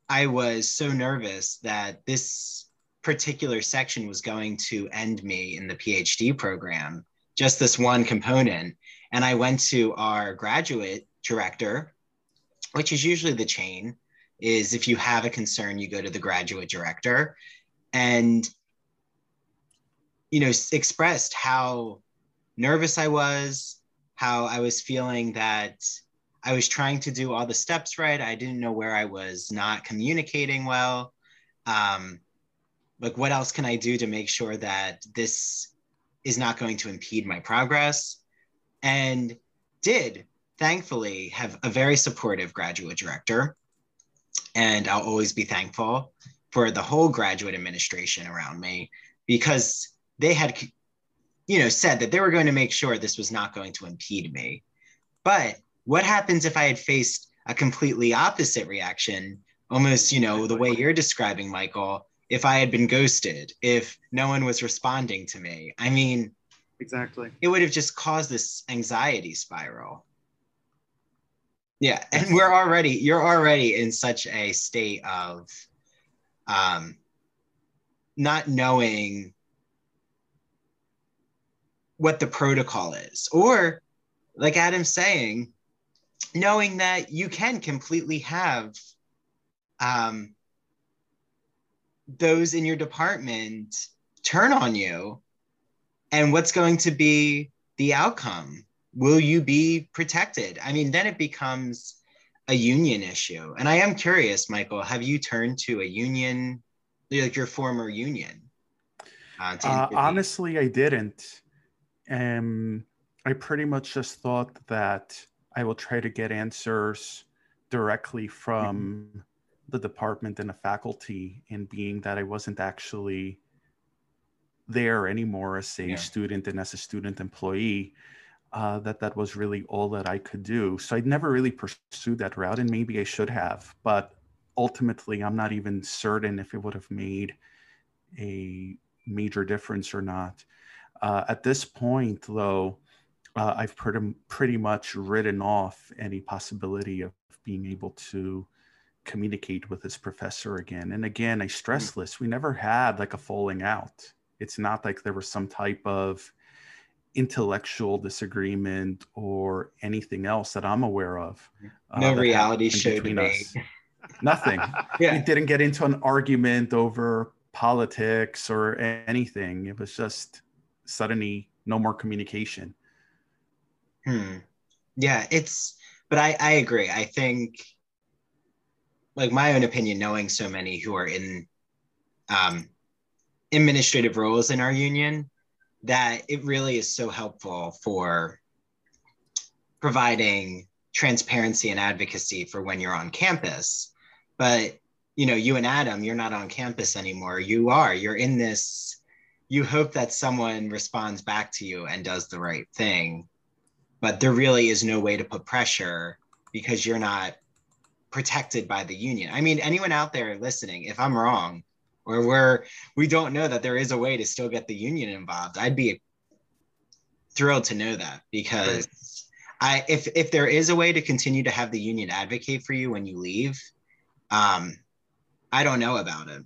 I was so nervous that this particular section was going to end me in the PhD program, just this one component. And I went to our graduate director, which is usually the chain, is if you have a concern, you go to the graduate director. And you know, expressed how nervous I was, how I was feeling that I was trying to do all the steps right. I didn't know where I was not communicating well. Um, like, what else can I do to make sure that this is not going to impede my progress? And did thankfully have a very supportive graduate director. And I'll always be thankful for the whole graduate administration around me because they had you know said that they were going to make sure this was not going to impede me but what happens if i had faced a completely opposite reaction almost you know the way you're describing michael if i had been ghosted if no one was responding to me? I mean exactly. it would have just caused this anxiety spiral. Yeah and we're already you're already in such a state of um not knowing what the protocol is. Or like adam's saying knowing that you can completely have um, those in your department turn on you and what's going to be the outcome. Will you be protected? I mean then it becomes a union issue. And i am curious michael have you turned to a union like your former union uh, uh, honestly i didn't. Um, I pretty much just thought that I will try to get answers directly from mm-hmm. the department and the faculty, and being that I wasn't actually there anymore as a yeah. student and as a student employee, uh, that that was really all that I could do. So I'd never really pursued that route, and maybe I should have, but ultimately, I'm not even certain if it would have made a major difference or not. Uh, at this point, though, uh, I've pretty, pretty much written off any possibility of being able to communicate with this professor again. And again, I stress mm. this we never had like a falling out. It's not like there was some type of intellectual disagreement or anything else that I'm aware of. Uh, no reality show between us. Nothing. [LAUGHS] yeah. We didn't get into an argument over politics or anything. It was just suddenly no more communication. Hmm. Yeah, it's but I I agree. I think like my own opinion, knowing so many who are in um, administrative roles in our union, that it really is so helpful for providing transparency and advocacy for when you're on campus. But you know, you and Adam, you're not on campus anymore. You are. You're in this you hope that someone responds back to you and does the right thing but there really is no way to put pressure because you're not protected by the union i mean anyone out there listening if i'm wrong or we're we don't know that there is a way to still get the union involved i'd be thrilled to know that because right. i if if there is a way to continue to have the union advocate for you when you leave um i don't know about it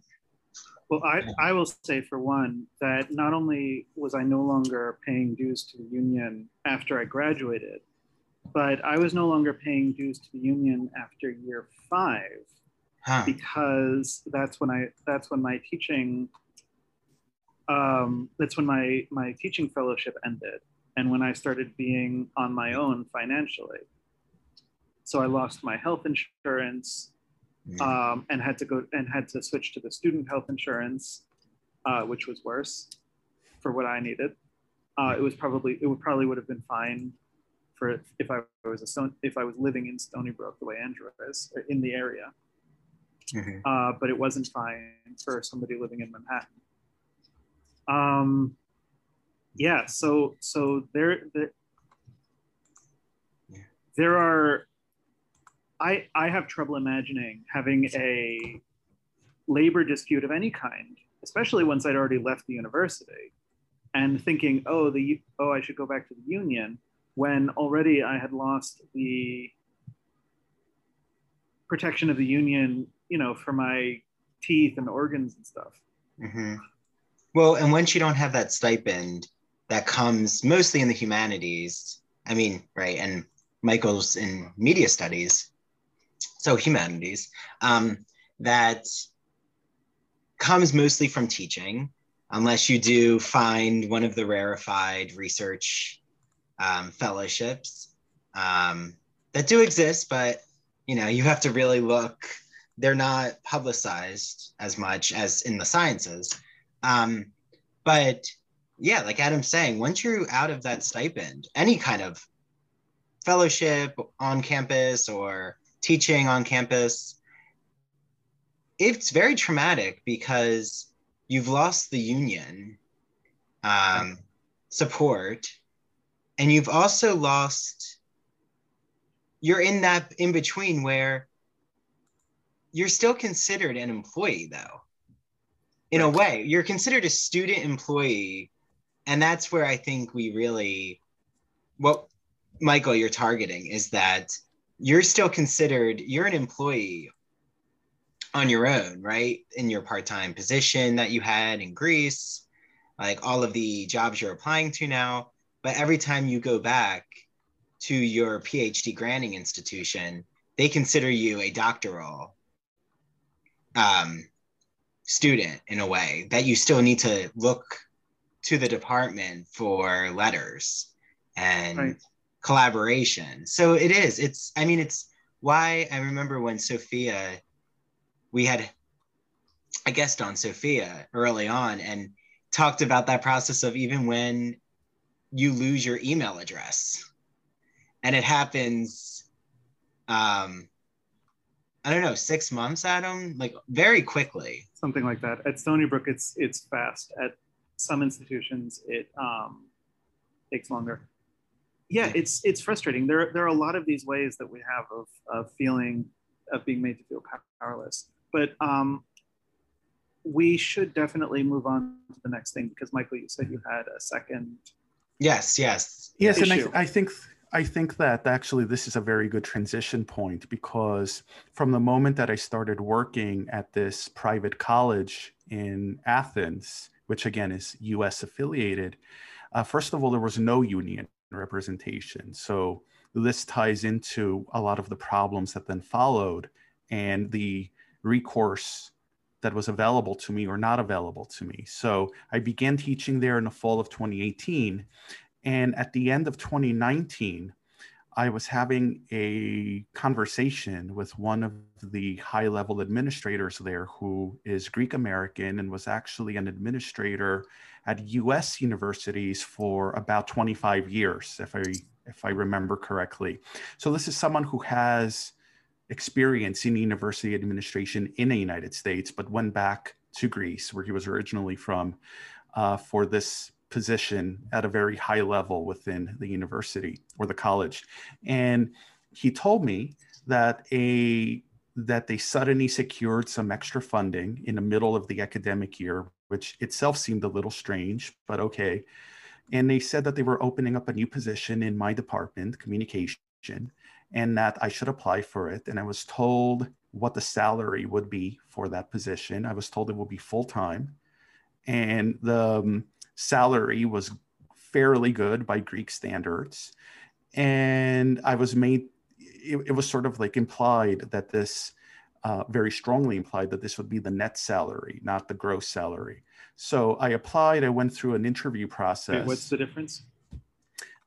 well, I, I will say for one that not only was I no longer paying dues to the union after I graduated, but I was no longer paying dues to the union after year five huh. because that's when I that's when my teaching um, that's when my my teaching fellowship ended and when I started being on my own financially. So I lost my health insurance um, and had to go and had to switch to the student health insurance, uh, which was worse for what I needed. Uh, it was probably it would probably would have been fine for if I was a stone if I was living in Stony Brook the way Andrew is in the area, mm-hmm. uh, but it wasn't fine for somebody living in Manhattan. Um, yeah, so so there, the, there are I I have trouble imagining having a labor dispute of any kind, especially once I'd already left the university, and thinking, oh, the oh, I should go back to the union when already I had lost the protection of the union, you know, for my teeth and organs and stuff. Mm-hmm. Well, and once you don't have that stipend that comes mostly in the humanities, I mean, right, and Michael's in media studies, so humanities, um, that comes mostly from teaching, unless you do find one of the rarefied research um, fellowships um, that do exist, but you know you have to really look. They're not publicized as much as in the sciences, um, but yeah, like Adam's saying, once you're out of that stipend, any kind of fellowship on campus or teaching on campus, it's very traumatic because you've lost the union um, support and you've also lost you're in that in between where you're still considered an employee though. In a way you're considered a student employee and that's where i think we really what michael you're targeting is that you're still considered you're an employee on your own right in your part-time position that you had in greece like all of the jobs you're applying to now but every time you go back to your phd granting institution they consider you a doctoral um, student in a way that you still need to look to the department for letters and right. Collaboration. So it is. It's. I mean, it's why I remember when Sophia, we had a guest on Sophia early on and talked about that process of even when you lose your email address and it happens um I don't know, six months, Adam, like very quickly. Something like that. At Stony Brook, it's it's fast. At some institutions, it um, takes longer. Yeah, it's it's frustrating. There there are a lot of these ways that we have of of feeling of being made to feel powerless. But um, we should definitely move on to the next thing because Michael, you said you had a second. Yes, yes, yes, issue. and I, I think I think that actually this is a very good transition point because from the moment that I started working at this private college in Athens, which again is US affiliated, uh, first of all, there was no union representation. So this ties into a lot of the problems that then followed and the recourse that was available to me or not available to me. So I began teaching there in the fall of 2018. And at the end of 2019, I was having a conversation with one of the high level administrators there who is Greek American and was actually an administrator at US universities for about 25 years, if I, if I remember correctly. So, this is someone who has experience in university administration in the United States, but went back to Greece, where he was originally from, uh, for this position at a very high level within the university or the college. And he told me that a that they suddenly secured some extra funding in the middle of the academic year, which itself seemed a little strange, but okay. And they said that they were opening up a new position in my department, communication, and that I should apply for it. And I was told what the salary would be for that position. I was told it would be full time. And the um, salary was fairly good by Greek standards. And I was made, it, it was sort of like implied that this, uh, very strongly implied that this would be the net salary, not the gross salary. So I applied, I went through an interview process. Wait, what's the difference?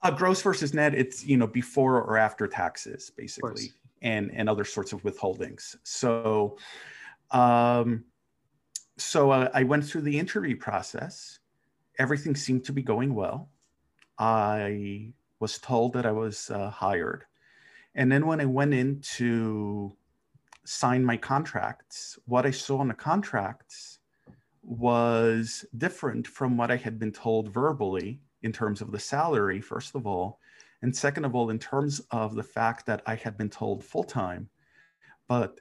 Uh, gross versus net, it's, you know, before or after taxes, basically, and, and other sorts of withholdings. So, um, so uh, I went through the interview process everything seemed to be going well. I was told that I was uh, hired. And then when I went in to sign my contracts, what I saw in the contracts was different from what I had been told verbally in terms of the salary, first of all. And second of all, in terms of the fact that I had been told full time, but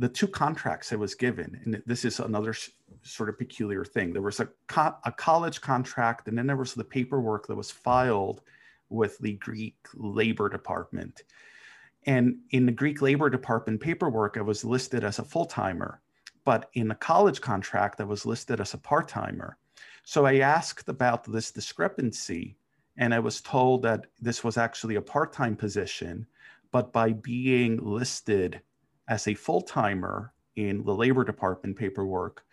the two contracts I was given, and this is another sort of peculiar thing. There was a, co- a college contract, and then there was the paperwork that was filed with the Greek Labor Department. And in the Greek Labor Department paperwork, I was listed as a full timer, but in the college contract, I was listed as a part timer. So I asked about this discrepancy, and I was told that this was actually a part time position, but by being listed as a full timer in the labor department paperwork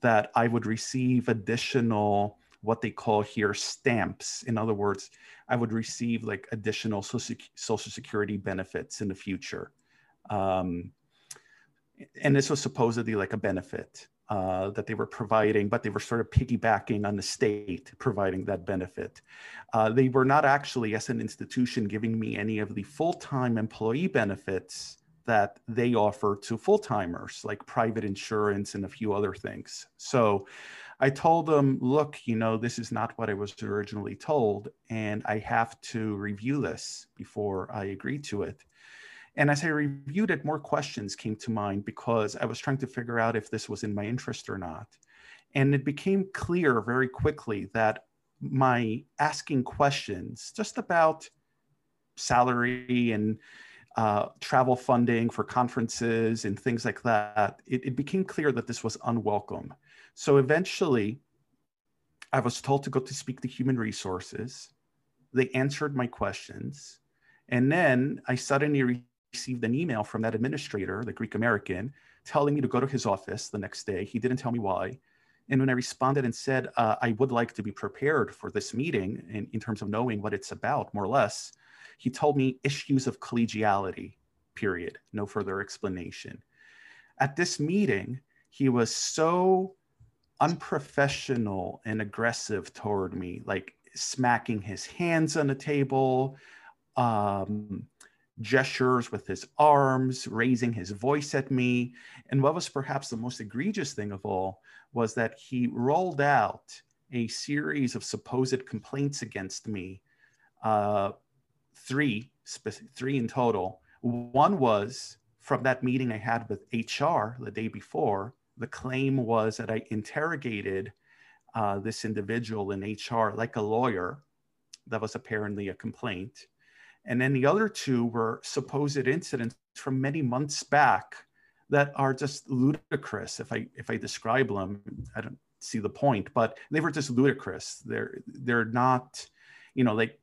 that I would receive additional what they call here stamps. In other words, I would receive like additional social security benefits in the future. Um, and this was supposedly like a benefit uh, that they were providing, but they were sort of piggybacking on the state providing that benefit. Uh, they were not actually, as an institution, giving me any of the full time employee benefits that they offer to full timers, like private insurance and a few other things. So I told them, look, you know, this is not what I was originally told, and I have to review this before I agree to it. And as I reviewed it, more questions came to mind because I was trying to figure out if this was in my interest or not. And it became clear very quickly that my asking questions just about salary and uh, travel funding for conferences and things like that, it, it became clear that this was unwelcome. So eventually, I was told to go to speak to human resources. They answered my questions. And then I suddenly received an email from that administrator, the Greek American, telling me to go to his office the next day. He didn't tell me why. And when I responded and said, uh, I would like to be prepared for this meeting in, in terms of knowing what it's about, more or less, he told me issues of collegiality, period. No further explanation. At this meeting, he was so unprofessional and aggressive toward me, like smacking his hands on the table, um, gestures with his arms, raising his voice at me. And what was perhaps the most egregious thing of all was that he rolled out a series of supposed complaints against me uh, three, three in total. One was from that meeting I had with HR the day before. The claim was that I interrogated uh, this individual in HR like a lawyer. That was apparently a complaint. And then the other two were supposed incidents from many months back that are just ludicrous. If I if I describe them, I don't see the point, but they were just ludicrous. They're they're not, you know, like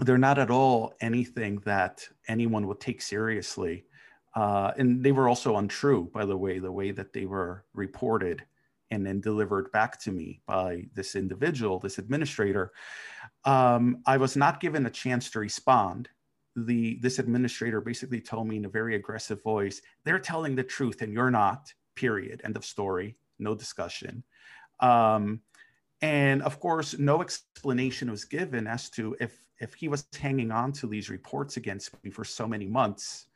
they're not at all anything that anyone would take seriously. Uh, and they were also untrue, by the way, the way that they were reported and then delivered back to me by this individual, this administrator. Um, I was not given a chance to respond. The this administrator basically told me in a very aggressive voice, "They're telling the truth, and you're not." Period. End of story. No discussion. Um, and of course, no explanation was given as to if if he was hanging on to these reports against me for so many months,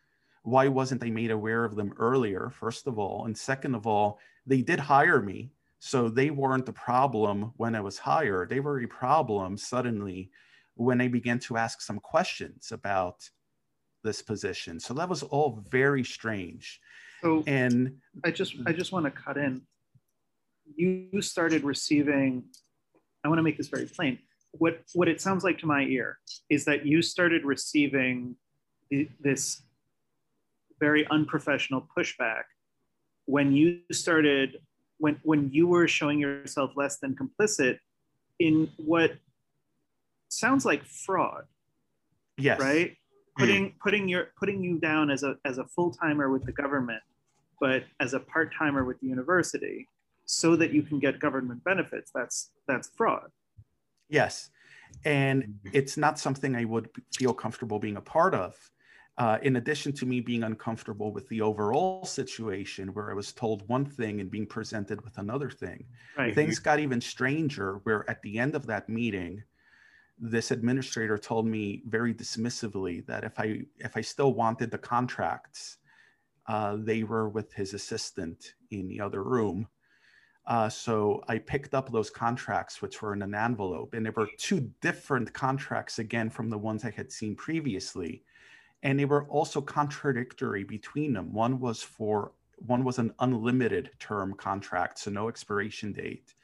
why wasn't I made aware of them earlier, first of all? And second of all, they did hire me. So they weren't the problem when I was hired. They were a problem suddenly when I began to ask some questions about this position. So that was all very strange. So and I just I just want to cut in. You started receiving, I want to make this very plain what what it sounds like to my ear is that you started receiving the, this very unprofessional pushback when you started when when you were showing yourself less than complicit in what sounds like fraud yes. right? Hmm. putting putting your putting you down as a as a full-timer with the government but as a part-timer with the university so that you can get government benefits that's that's fraud Yes. And mm-hmm. it's not something I would feel comfortable being a part of. Uh, in addition to me being uncomfortable with the overall situation where I was told one thing and being presented with another thing, right. things got even stranger. Where at the end of that meeting, this administrator told me very dismissively that if I if I still wanted the contracts, uh, they were with his assistant in the other room. Uh, so I picked up those contracts, which were in an envelope, and there were two different contracts again from the ones I had seen previously, and they were also contradictory between them. One was for one was an unlimited term contract, so no expiration date,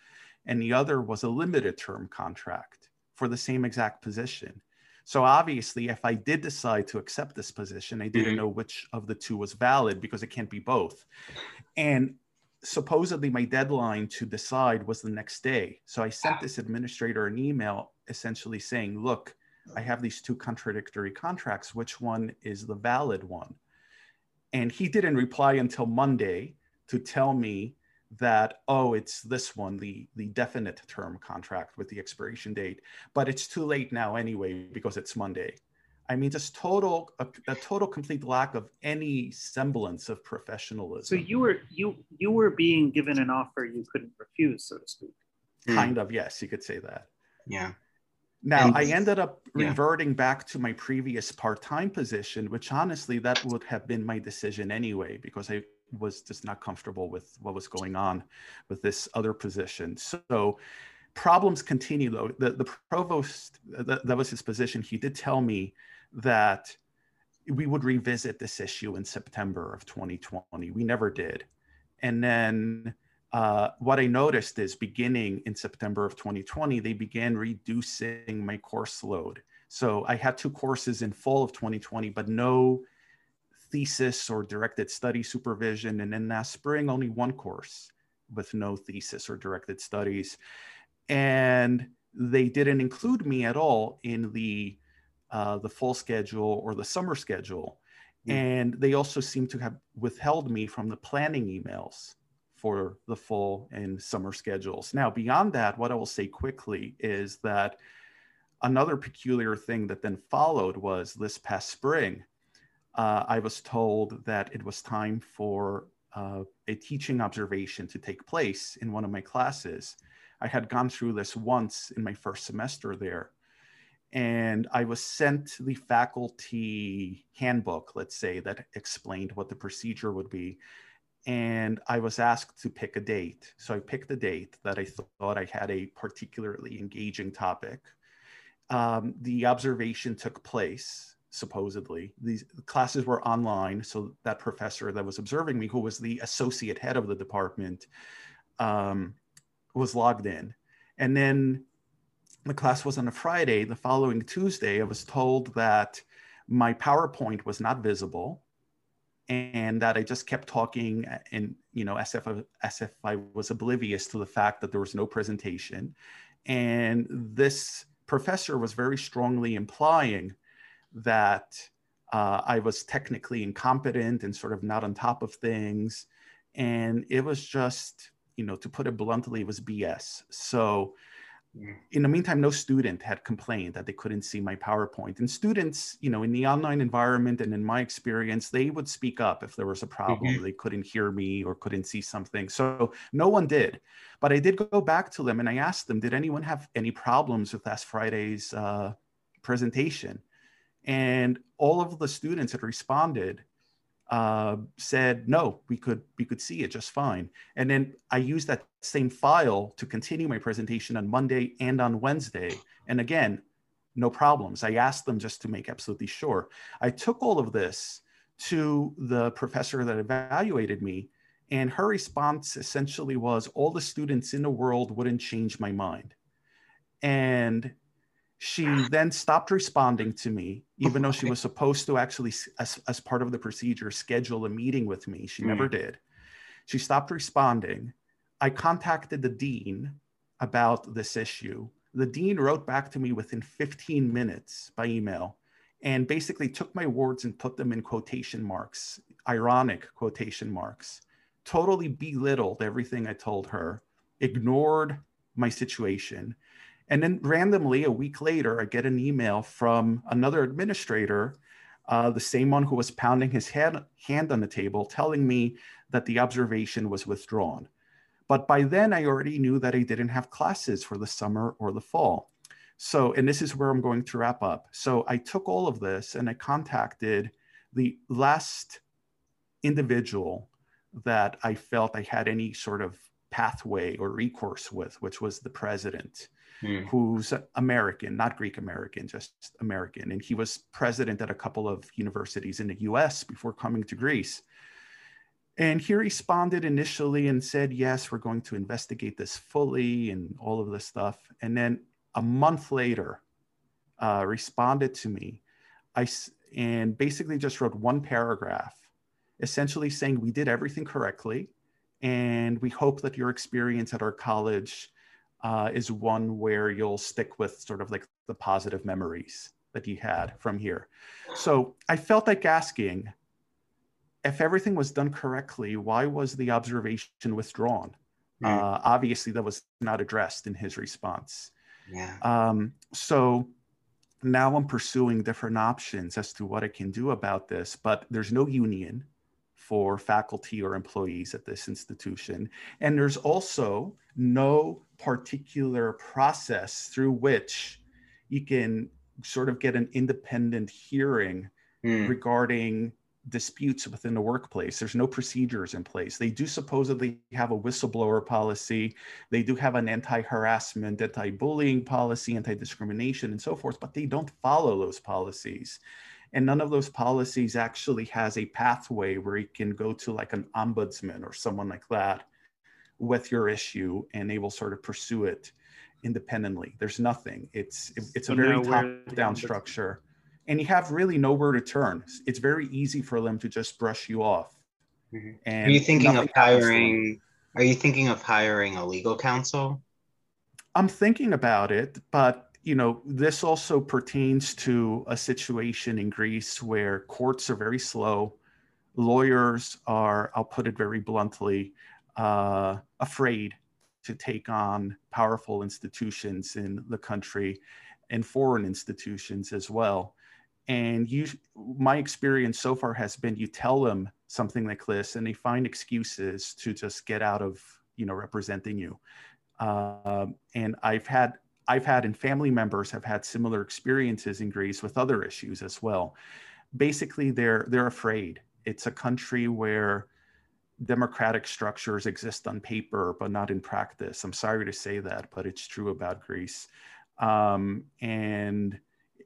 and the other was a limited term contract for the same exact position. So obviously, if I did decide to accept this position, I didn't mm-hmm. know which of the two was valid because it can't be both. And supposedly my deadline to decide was the next day. So I sent ah. this administrator an email essentially saying, look, I have these two contradictory contracts. Which one is the valid one? And he didn't reply until Monday to tell me that, oh, it's this one, the, the definite term contract with the expiration date. But it's too late now anyway because it's Monday. I mean, just total a, a, total complete lack of any semblance of professionalism. So you were you you were being given an offer you couldn't refuse, so to speak. Hmm. Kind mm. of, yes, you could say that. Yeah. Now and, I ended up reverting yeah. back to my previous part-time position, which honestly that would have been my decision anyway, because I was just not comfortable with what was going on with this other position. So problems continue though. The, the provost, that, that was his position. He did tell me that we would revisit this issue in September of 2020. We never did. And then uh, what I noticed is beginning in September of 2020, they began reducing my course load. So I had two courses in fall of 2020, but no thesis or directed study supervision. And then last spring, only one course with no thesis or directed studies. And they didn't include me at all in the uh, the full schedule or the summer schedule. Mm. And they also seem to have withheld me from the planning emails for the full and summer schedules. Now, beyond that, what I will say quickly is that another peculiar thing that then followed was this past spring, uh, I was told that it was time for uh, a teaching observation to take place in one of my classes. I had gone through this once in my first semester there and I was sent the faculty handbook, let's say, that explained what the procedure would be. And I was asked to pick a date. So I picked a date that I thought I had a particularly engaging topic. Um, the observation took place, supposedly. These classes were online. So that professor that was observing me, who was the associate head of the department, um, was logged in. And then the class was on a Friday. The following Tuesday, I was told that my PowerPoint was not visible and that I just kept talking and, you know, as if, I, as if I was oblivious to the fact that there was no presentation. And this professor was very strongly implying that uh, I was technically incompetent and sort of not on top of things. And it was just, you know, to put it bluntly, it was BS. So in the meantime, no student had complained that they couldn't see my PowerPoint. And students, you know, in the online environment and in my experience, they would speak up if there was a problem, mm-hmm. they couldn't hear me or couldn't see something. So no one did. But I did go back to them and I asked them, did anyone have any problems with last Friday's uh, presentation? And all of the students had responded uh, said no, we could we could see it just fine. And then I used that same file to continue my presentation on Monday and on Wednesday. And again, no problems. I asked them just to make absolutely sure. I took all of this to the professor that evaluated me, and her response essentially was, "All the students in the world wouldn't change my mind." And she then stopped responding to me, even though she was supposed to actually, as, as part of the procedure, schedule a meeting with me. She mm. never did. She stopped responding. I contacted the dean about this issue. The dean wrote back to me within 15 minutes by email and basically took my words and put them in quotation marks, ironic quotation marks, totally belittled everything I told her, ignored my situation and then randomly, a week later, I get an email from another administrator, uh, the same one who was pounding his hand, hand on the table, telling me that the observation was withdrawn. But by then, I already knew that I didn't have classes for the summer or the fall. So, and this is where I'm going to wrap up. So, I took all of this and I contacted the last individual that I felt I had any sort of pathway or recourse with, which was the president, Hmm. who's American, not Greek American, just American. And he was president at a couple of universities in the US before coming to Greece. And he responded initially and said, Yes, we're going to investigate this fully and all of this stuff. And then a month later, uh, responded to me I, and basically just wrote one paragraph, essentially saying, We did everything correctly. And we hope that your experience at our college uh, is one where you'll stick with sort of like the positive memories that you had from here. So I felt like asking if everything was done correctly, why was the observation withdrawn? Hmm. Uh, obviously, that was not addressed in his response. Yeah. Um, so now I'm pursuing different options as to what I can do about this, but there's no union for faculty or employees at this institution. And there's also no particular process through which you can sort of get an independent hearing Hmm. regarding disputes within the workplace. There's no procedures in place. They do supposedly have a whistleblower policy. They do have an anti-harassment, anti-bullying policy, anti-discrimination, and so forth, but they don't follow those policies. And none of those policies actually has a pathway where you can go to like an ombudsman or someone like that with your issue and they will sort of pursue it independently. There's nothing. It's it's So a very now we're the top-down structure and you have really nowhere to turn. It's very easy for them to just brush you off. Mhm. And Are you thinking of nothing happens to them. hiring? Are you thinking of hiring a legal counsel? I'm thinking about it, but you know, this also pertains to a situation in Greece where courts are very slow. Lawyers are, I'll put it very bluntly, uh, afraid to take on powerful institutions in the country and foreign institutions as well. And you, my experience so far has been you tell them something like this and they find excuses to just get out of, you know, representing you. Um, and I've had I've had and family members have had similar experiences in Greece with other issues as well. Basically, they're they're afraid. It's a country where democratic structures exist on paper but not in practice. I'm sorry to say that, but it's true about Greece. Um, and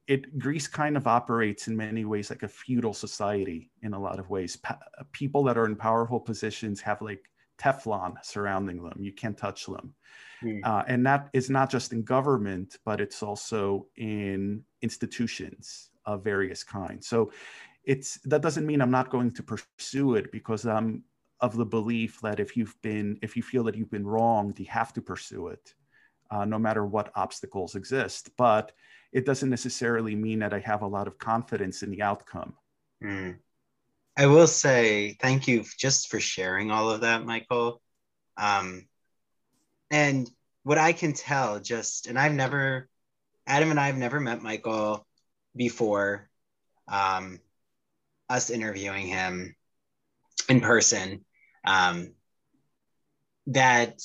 it Greece kind of operates in many ways like a feudal society in a lot of ways. Pa- people that are in powerful positions have like Teflon surrounding them. You can't touch them. Hmm. Uh, and that is not just in government, but it's also in institutions of various kinds. So it's that doesn't mean I'm not going to pursue it because I'm of the belief that if you've been, if you feel that you've been wronged, you have to pursue it, uh, no matter what obstacles exist. But it doesn't necessarily mean that I have a lot of confidence in the outcome. Hmm. I will say thank you just for sharing all of that, Michael. Um, and what I can tell, just and I've never, Adam and I have never met Michael before. Um, us interviewing him in person, um, that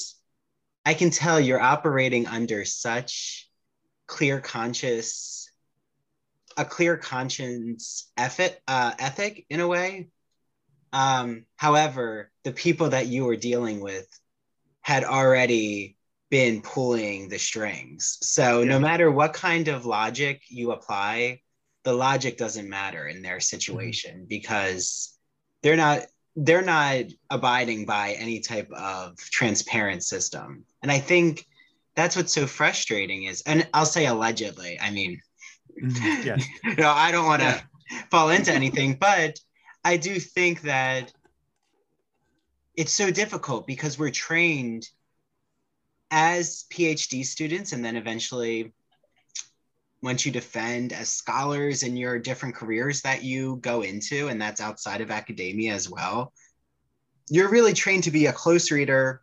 I can tell you're operating under such clear conscious a clear conscience ethic, uh, ethic in a way. Um, however, the people that you were dealing with had already been pulling the strings. So no matter what kind of logic you apply, the logic doesn't matter in their situation because they're not they're not abiding by any type of transparent system. And I think that's what's so frustrating is and I'll say allegedly, I mean Mhm, yes. no, I don't want to fall into anything, but I do think that it's so difficult because we're trained as PhD students and then eventually once you defend as scholars in your different careers that you go into, and that's outside of academia as well, you're really trained to be a close reader,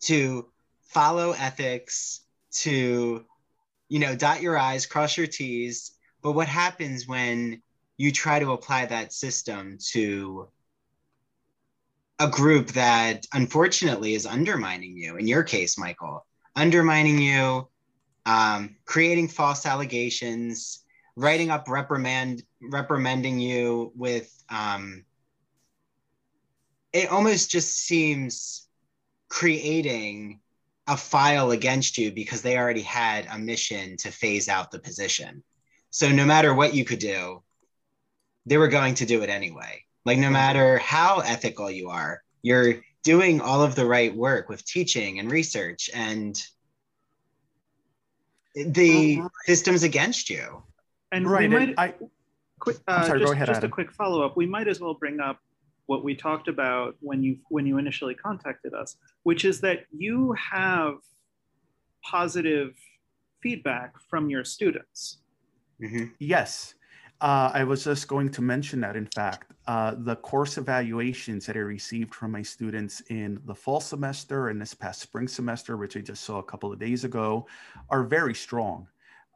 to follow ethics, to you know, dot your I's, cross your T's. But what happens when you try to apply that system to a group that unfortunately is undermining you? In your case, Michael, undermining you, um, creating false allegations, writing up reprimand, reprimanding you with. Um, it almost just seems creating a file against you because they already had a mission to phase out the position. So no matter what you could do, they were going to do it anyway. Like no matter how ethical you are, you're doing all of the right work with teaching and research and the Oh, systems against you. And right. we and I, quick, I'm uh, sorry, go just, ahead, just a quick follow up. We might as well bring up what we talked about when you when you initially contacted us, which is that you have positive feedback from your students. Mhm. Yes. Uh, I was just going to mention that, in fact, uh, the course evaluations that I received from my students in the fall semester and this past spring semester, which I just saw a couple of days ago, are very strong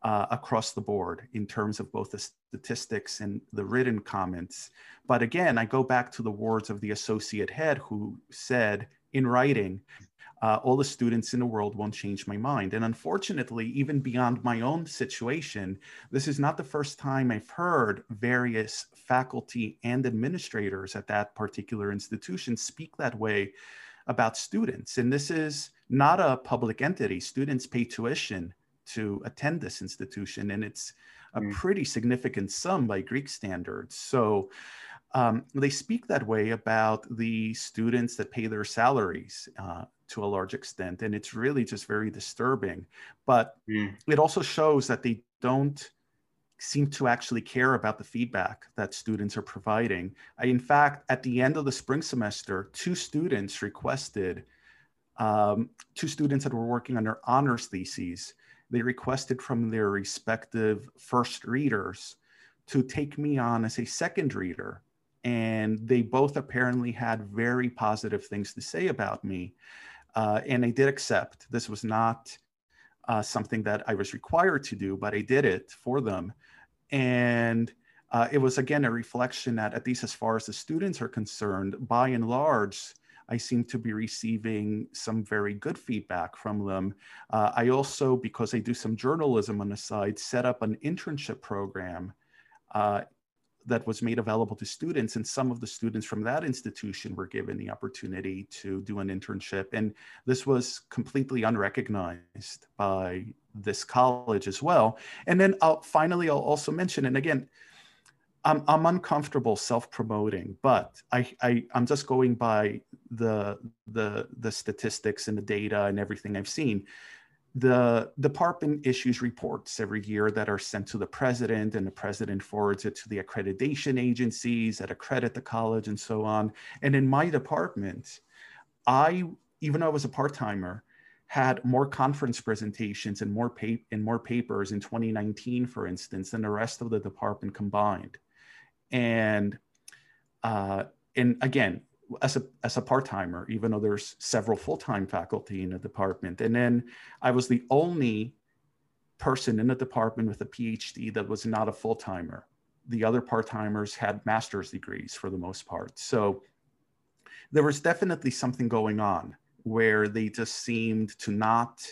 uh, across the board in terms of both the statistics and the written comments. But again, I go back to the words of the associate head who said in writing, uh, all the students in the world won't change my mind. And unfortunately, even beyond my own situation, this is not the first time I've heard various faculty and administrators at that particular institution speak that way about students. And this is not a public entity. Students pay tuition to attend this institution, and it's a Mm. pretty significant sum by Greek standards. So um, they speak that way about the students that pay their salaries uh, to a large extent. And it's really just very disturbing. But Mm. it also shows that they don't seem to actually care about the feedback that students are providing. I, in fact, at the end of the spring semester, two students requested, um, two students that were working on their honors theses, they requested from their respective first readers to take me on as a second reader. And they both apparently had very positive things to say about me. Uh, and I did accept. This was not uh, something that I was required to do, but I did it for them. And uh, it was again a reflection that, at least as far as the students are concerned, by and large, I seem to be receiving some very good feedback from them. Uh, I also, because I do some journalism on the side, set up an internship program uh, that was made available to students. And some of the students from that institution were given the opportunity to do an internship. And this was completely unrecognized by this college as well. And then I'll, finally, I'll also mention, and again, I'm, I'm uncomfortable self-promoting, but I, I I'm just going by the the the statistics and the data and everything I've seen. The department issues reports every year that are sent to the president, and the president forwards it to the accreditation agencies that accredit the college and so on. And in my department, I, even though I was a part-timer, had more conference presentations and more pa- and more papers in 2019, for instance, than the rest of the department combined. And uh, and again, as a as a part timer, even though there's several full time faculty in the department, and then I was the only person in the department with a PhD that was not a full timer. The other part timers had master's degrees for the most part. So there was definitely something going on where they just seemed to not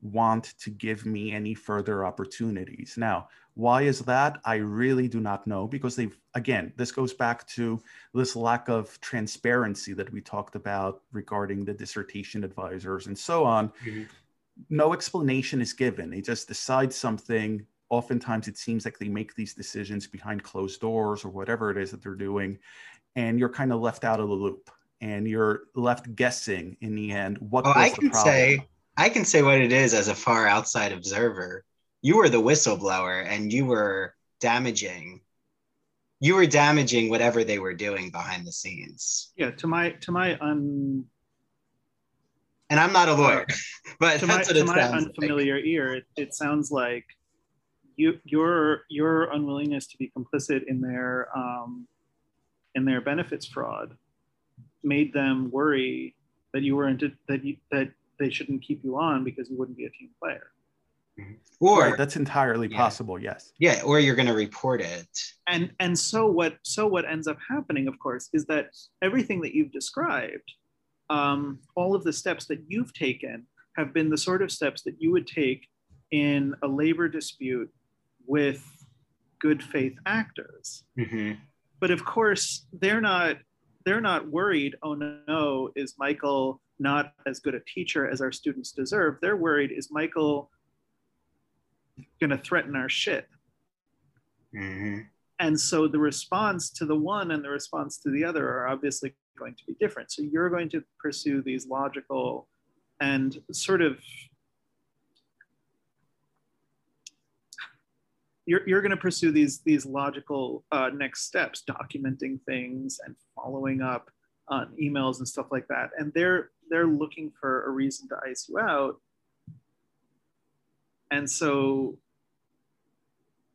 want to give me any further opportunities. Now, why is that? I really do not know because they've, again, this goes back to this lack of transparency that we talked about regarding the dissertation advisors and so on. Mhm. No explanation is given. They just decide something. Oftentimes, it seems like they make these decisions behind closed doors or whatever it is that they're doing. And you're kind of left out of the loop and you're left guessing in the end what Oh, was I the can problem. say I can say what it is as a far outside observer. You were the whistleblower and you were damaging you were damaging whatever they were doing behind the scenes. Yeah, to my to my un And I'm not a lawyer, [LAUGHS] but to my, to my sounds like. unfamiliar ear, it, it sounds like you your your unwillingness to be complicit in their um, in their benefits fraud made them worry that you weren't that you, that they shouldn't keep you on because you wouldn't be a team player. Or right, that's entirely Yeah. possible. Yes. yeah, or you're gonna report it. and and so what so what ends up happening of course is that everything that you've described um, all of the steps that you've taken have been the sort of steps that you would take in a labor dispute with good faith actors Mhm. but of course they're not they're not worried oh no is michael not as good a teacher as our students deserve. They're worried is Michael going to threaten our shit? hmm And so the response to the one and the response to the other are obviously going to be different. So you're going to pursue these logical and sort of you're, you're going to pursue these these logical uh, next steps documenting things and following up on emails and stuff like that and they're they're looking for a reason to ice you out and so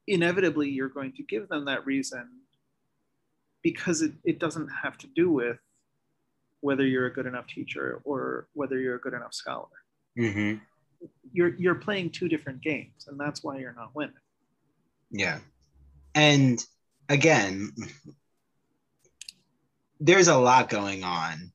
inevitably you're going to give them that reason because it, it doesn't have to do with whether you're a good enough teacher or whether you're a good enough scholar hmm you're you're playing two different games and that's why you're not winning Yeah. And again, there's a lot going on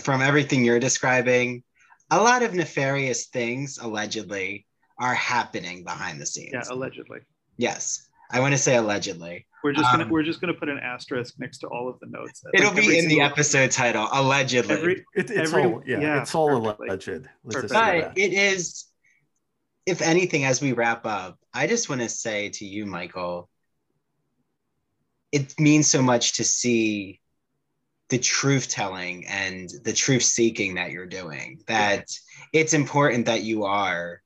from everything you're describing. A lot of nefarious things allegedly are happening behind the scenes. yeah allegedly Yes. I want to say allegedly. we're just gonna Um, we're just gonna put an asterisk next to all of the notes It'll Like, be in the single- episode title, allegedly. every It, it's Every- all yeah, yeah, it's all perfectly. alleged. Let's just but it is, if anything, as we wrap up, I just want to say to you, Michael, it means so much to see the truth telling and the truth seeking that you're doing, that it's important that you are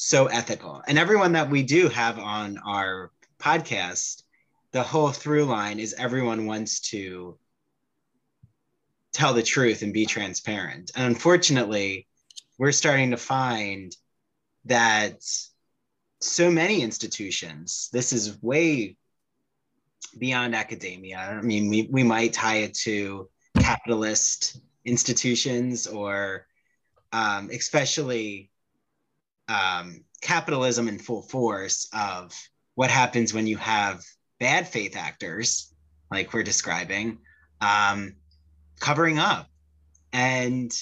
so ethical. And everyone that we do have on our podcast, the whole through line is everyone wants to tell the truth and be transparent. And unfortunately, we're starting to find that so many institutions, this is way beyond academia. I mean, we, we might tie it to capitalist institutions or um, especially um, capitalism in full force of what happens when you have bad faith actors, like we're describing, um, covering up. And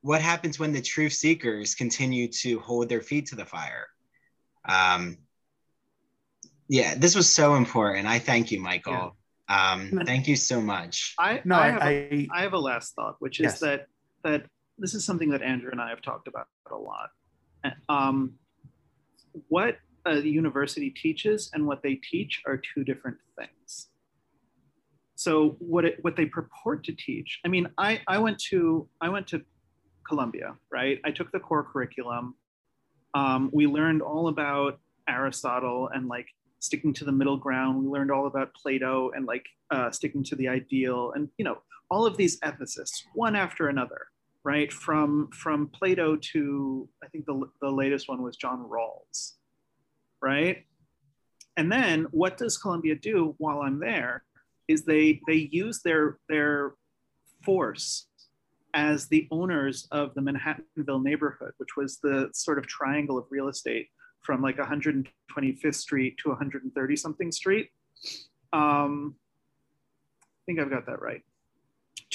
what happens when the truth seekers continue to hold their feet to the fire? Um, yeah, this was so important. I thank you, Michael. Um, thank you so much. I No, I, I, have a- I, I have a last thought, which is that that this is something that Andrew and I have talked about a lot. Um, what a university teaches and what they teach are two different things. So what it what they purport to teach. I mean, I I went to I went to Columbia, right? I took the core curriculum. Um, we learned all about Aristotle and like sticking to the middle ground. We learned all about Plato and like uh, sticking to the ideal, and you know all of these ethicists, one after another, right? From from Plato to I think the the latest one was John Rawls, right? And then what does Columbia do while I'm there? Is they they use their their force as the owners of the Manhattanville neighborhood, which was the sort of triangle of real estate from like 125th Street to 130 something Street. Um, I think I've got that right.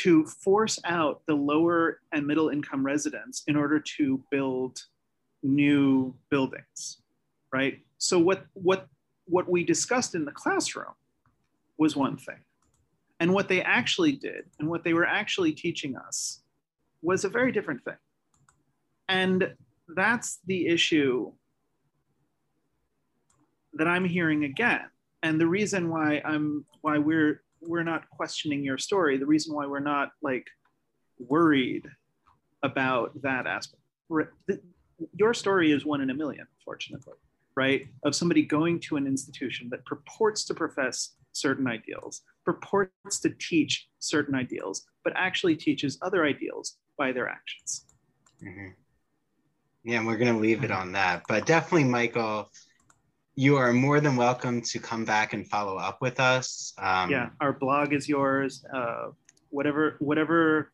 To force out the lower and middle income residents in order to build new buildings, right? So what what what we discussed in the classroom was one thing. And what they actually did and what they were actually teaching us was a very different thing. And that's the issue that I'm hearing again. And the reason why I'm why we're we're not questioning your story, the reason why we're not like worried about that aspect. Your story is one in a million, fortunately, right? Of somebody going to an institution that purports to profess certain ideals, purports to teach certain ideals, but actually teaches other ideals by their actions. Mhm. Yeah, we're going to leave it on that. But definitely, Michael, you are more than welcome to come back and follow up with us. Um, yeah, our blog is yours. Uh, whatever, whatever,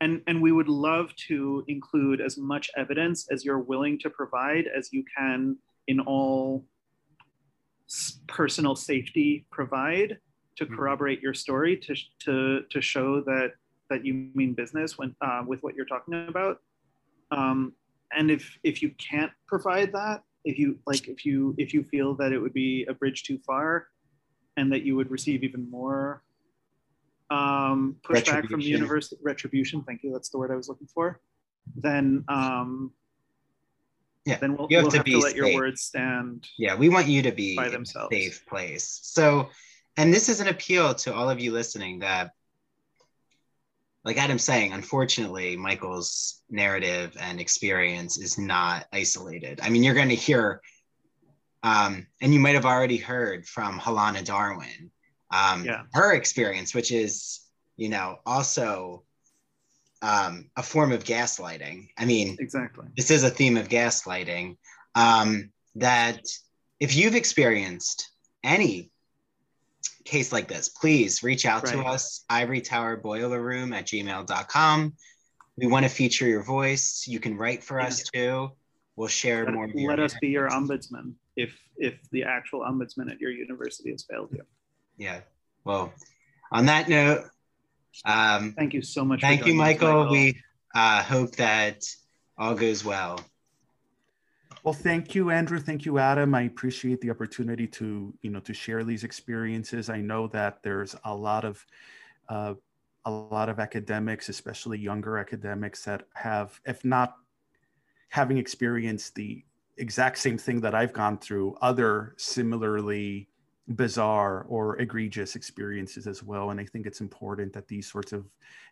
and and we would love to include as much evidence as you're willing to provide as you can in all personal safety provide to Mhm. corroborate your story to to to show that that you mean business when uh, with what you're talking about. Um, and if if you can't provide that, if you like, if you if you feel that it would be a bridge too far, and that you would receive even more um, pushback from the university retribution. Thank you. That's the word I was looking for. Then, um, Yeah, then we'll, you have we'll to have be to let your words stand. Yeah, we want you to be By themselves. safe place. So, and this is an appeal to all of you listening that, like Adam's saying, unfortunately, Michael's narrative and experience is not isolated. I mean, you're going to hear, um, and you might have already heard from Halana Darwin, um, Yeah. her experience, which is, you know, also um, a form of gaslighting. I mean, Exactly. this is a theme of gaslighting um, that if you've experienced any case like this please reach out to us ivory tower boiler room at gmail.com we want to feature your voice. You can write for us too. We'll share Let, more let us be your ombudsman if if the actual ombudsman at your university has failed you. yeah. Well on that note um, Thank you so much. for thank you us, michael. We uh, hope that all goes well Well, thank you, Andrew. Thank you, Adam. I appreciate the opportunity to, you know, to share these experiences. I know that there's a lot of, uh, a lot of academics, especially younger academics, that have, if not having experienced the exact same thing that I've gone through, other similarly bizarre or egregious experiences as well. And I think it's important that these sorts of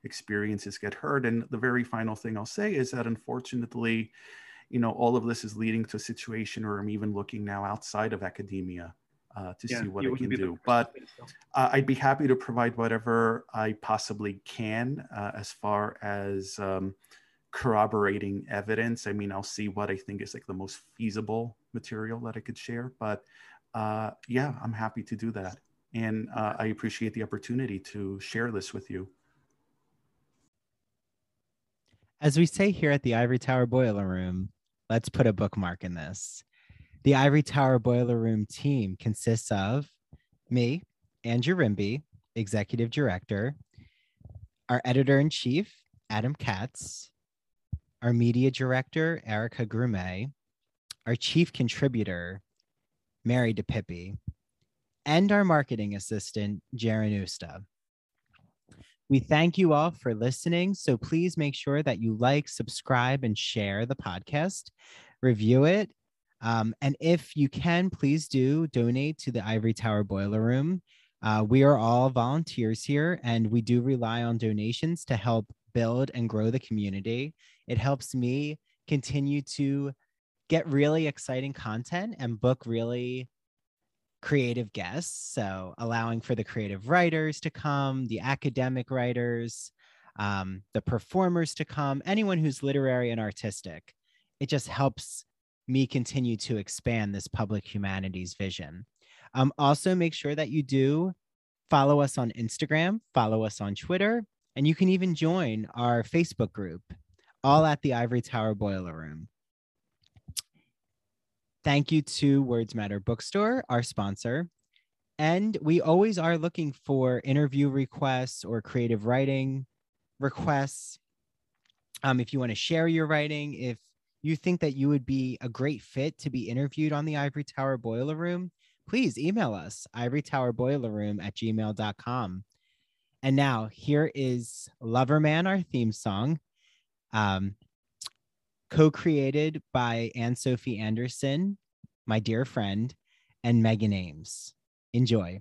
experiences get heard. And the very final thing I'll say is that unfortunately, you know, all of this is leading to a situation where I'm even looking now outside of academia uh, to Yeah, see what you I can do. But to say so. uh, I'd be happy to provide whatever I possibly can uh, as far as um, corroborating evidence. I mean, I'll see what I think is like the most feasible material that I could share. But uh, yeah, I'm happy to do that. And uh, I appreciate the opportunity to share this with you. As we say here at the Ivory Tower Boiler Room, let's put a bookmark in this. The Ivory Tower Boiler Room team consists of me, Andrew Rimby, Executive Director, our Editor in Chief, Adam Katz, our Media Director, Erica Grumet, our Chief Contributor, Mary DePippi, and our Marketing Assistant, Jaren Usta. We thank you all for listening. So please make sure that you like, subscribe, and share the podcast, review it. Um, and if you can, please do donate to the Ivory Tower Boiler Room. Uh, we are all volunteers here, and we do rely on donations to help build and grow the community. It helps me continue to get really exciting content and book really creative guests. So, allowing for the creative writers to come, the academic writers, um, the performers to come, anyone who's literary and artistic. It just helps me continue to expand this public humanities vision. Um, also, make sure that you do follow us on Instagram, follow us on Twitter, and you can even join our Facebook group, all at the Ivory Tower Boiler Room. Thank you to Words Matter Bookstore, our sponsor. And we always are looking for interview requests or creative writing requests. Um, if you want to share your writing, if you think that you would be a great fit to be interviewed on the Ivory Tower Boiler Room, please email us, ivorytowerboilerroom at gmail.com. And now here is Loverman, our theme song, um, co created by Anne Sophie Anderson, my dear friend, and Megan Ames. Enjoy.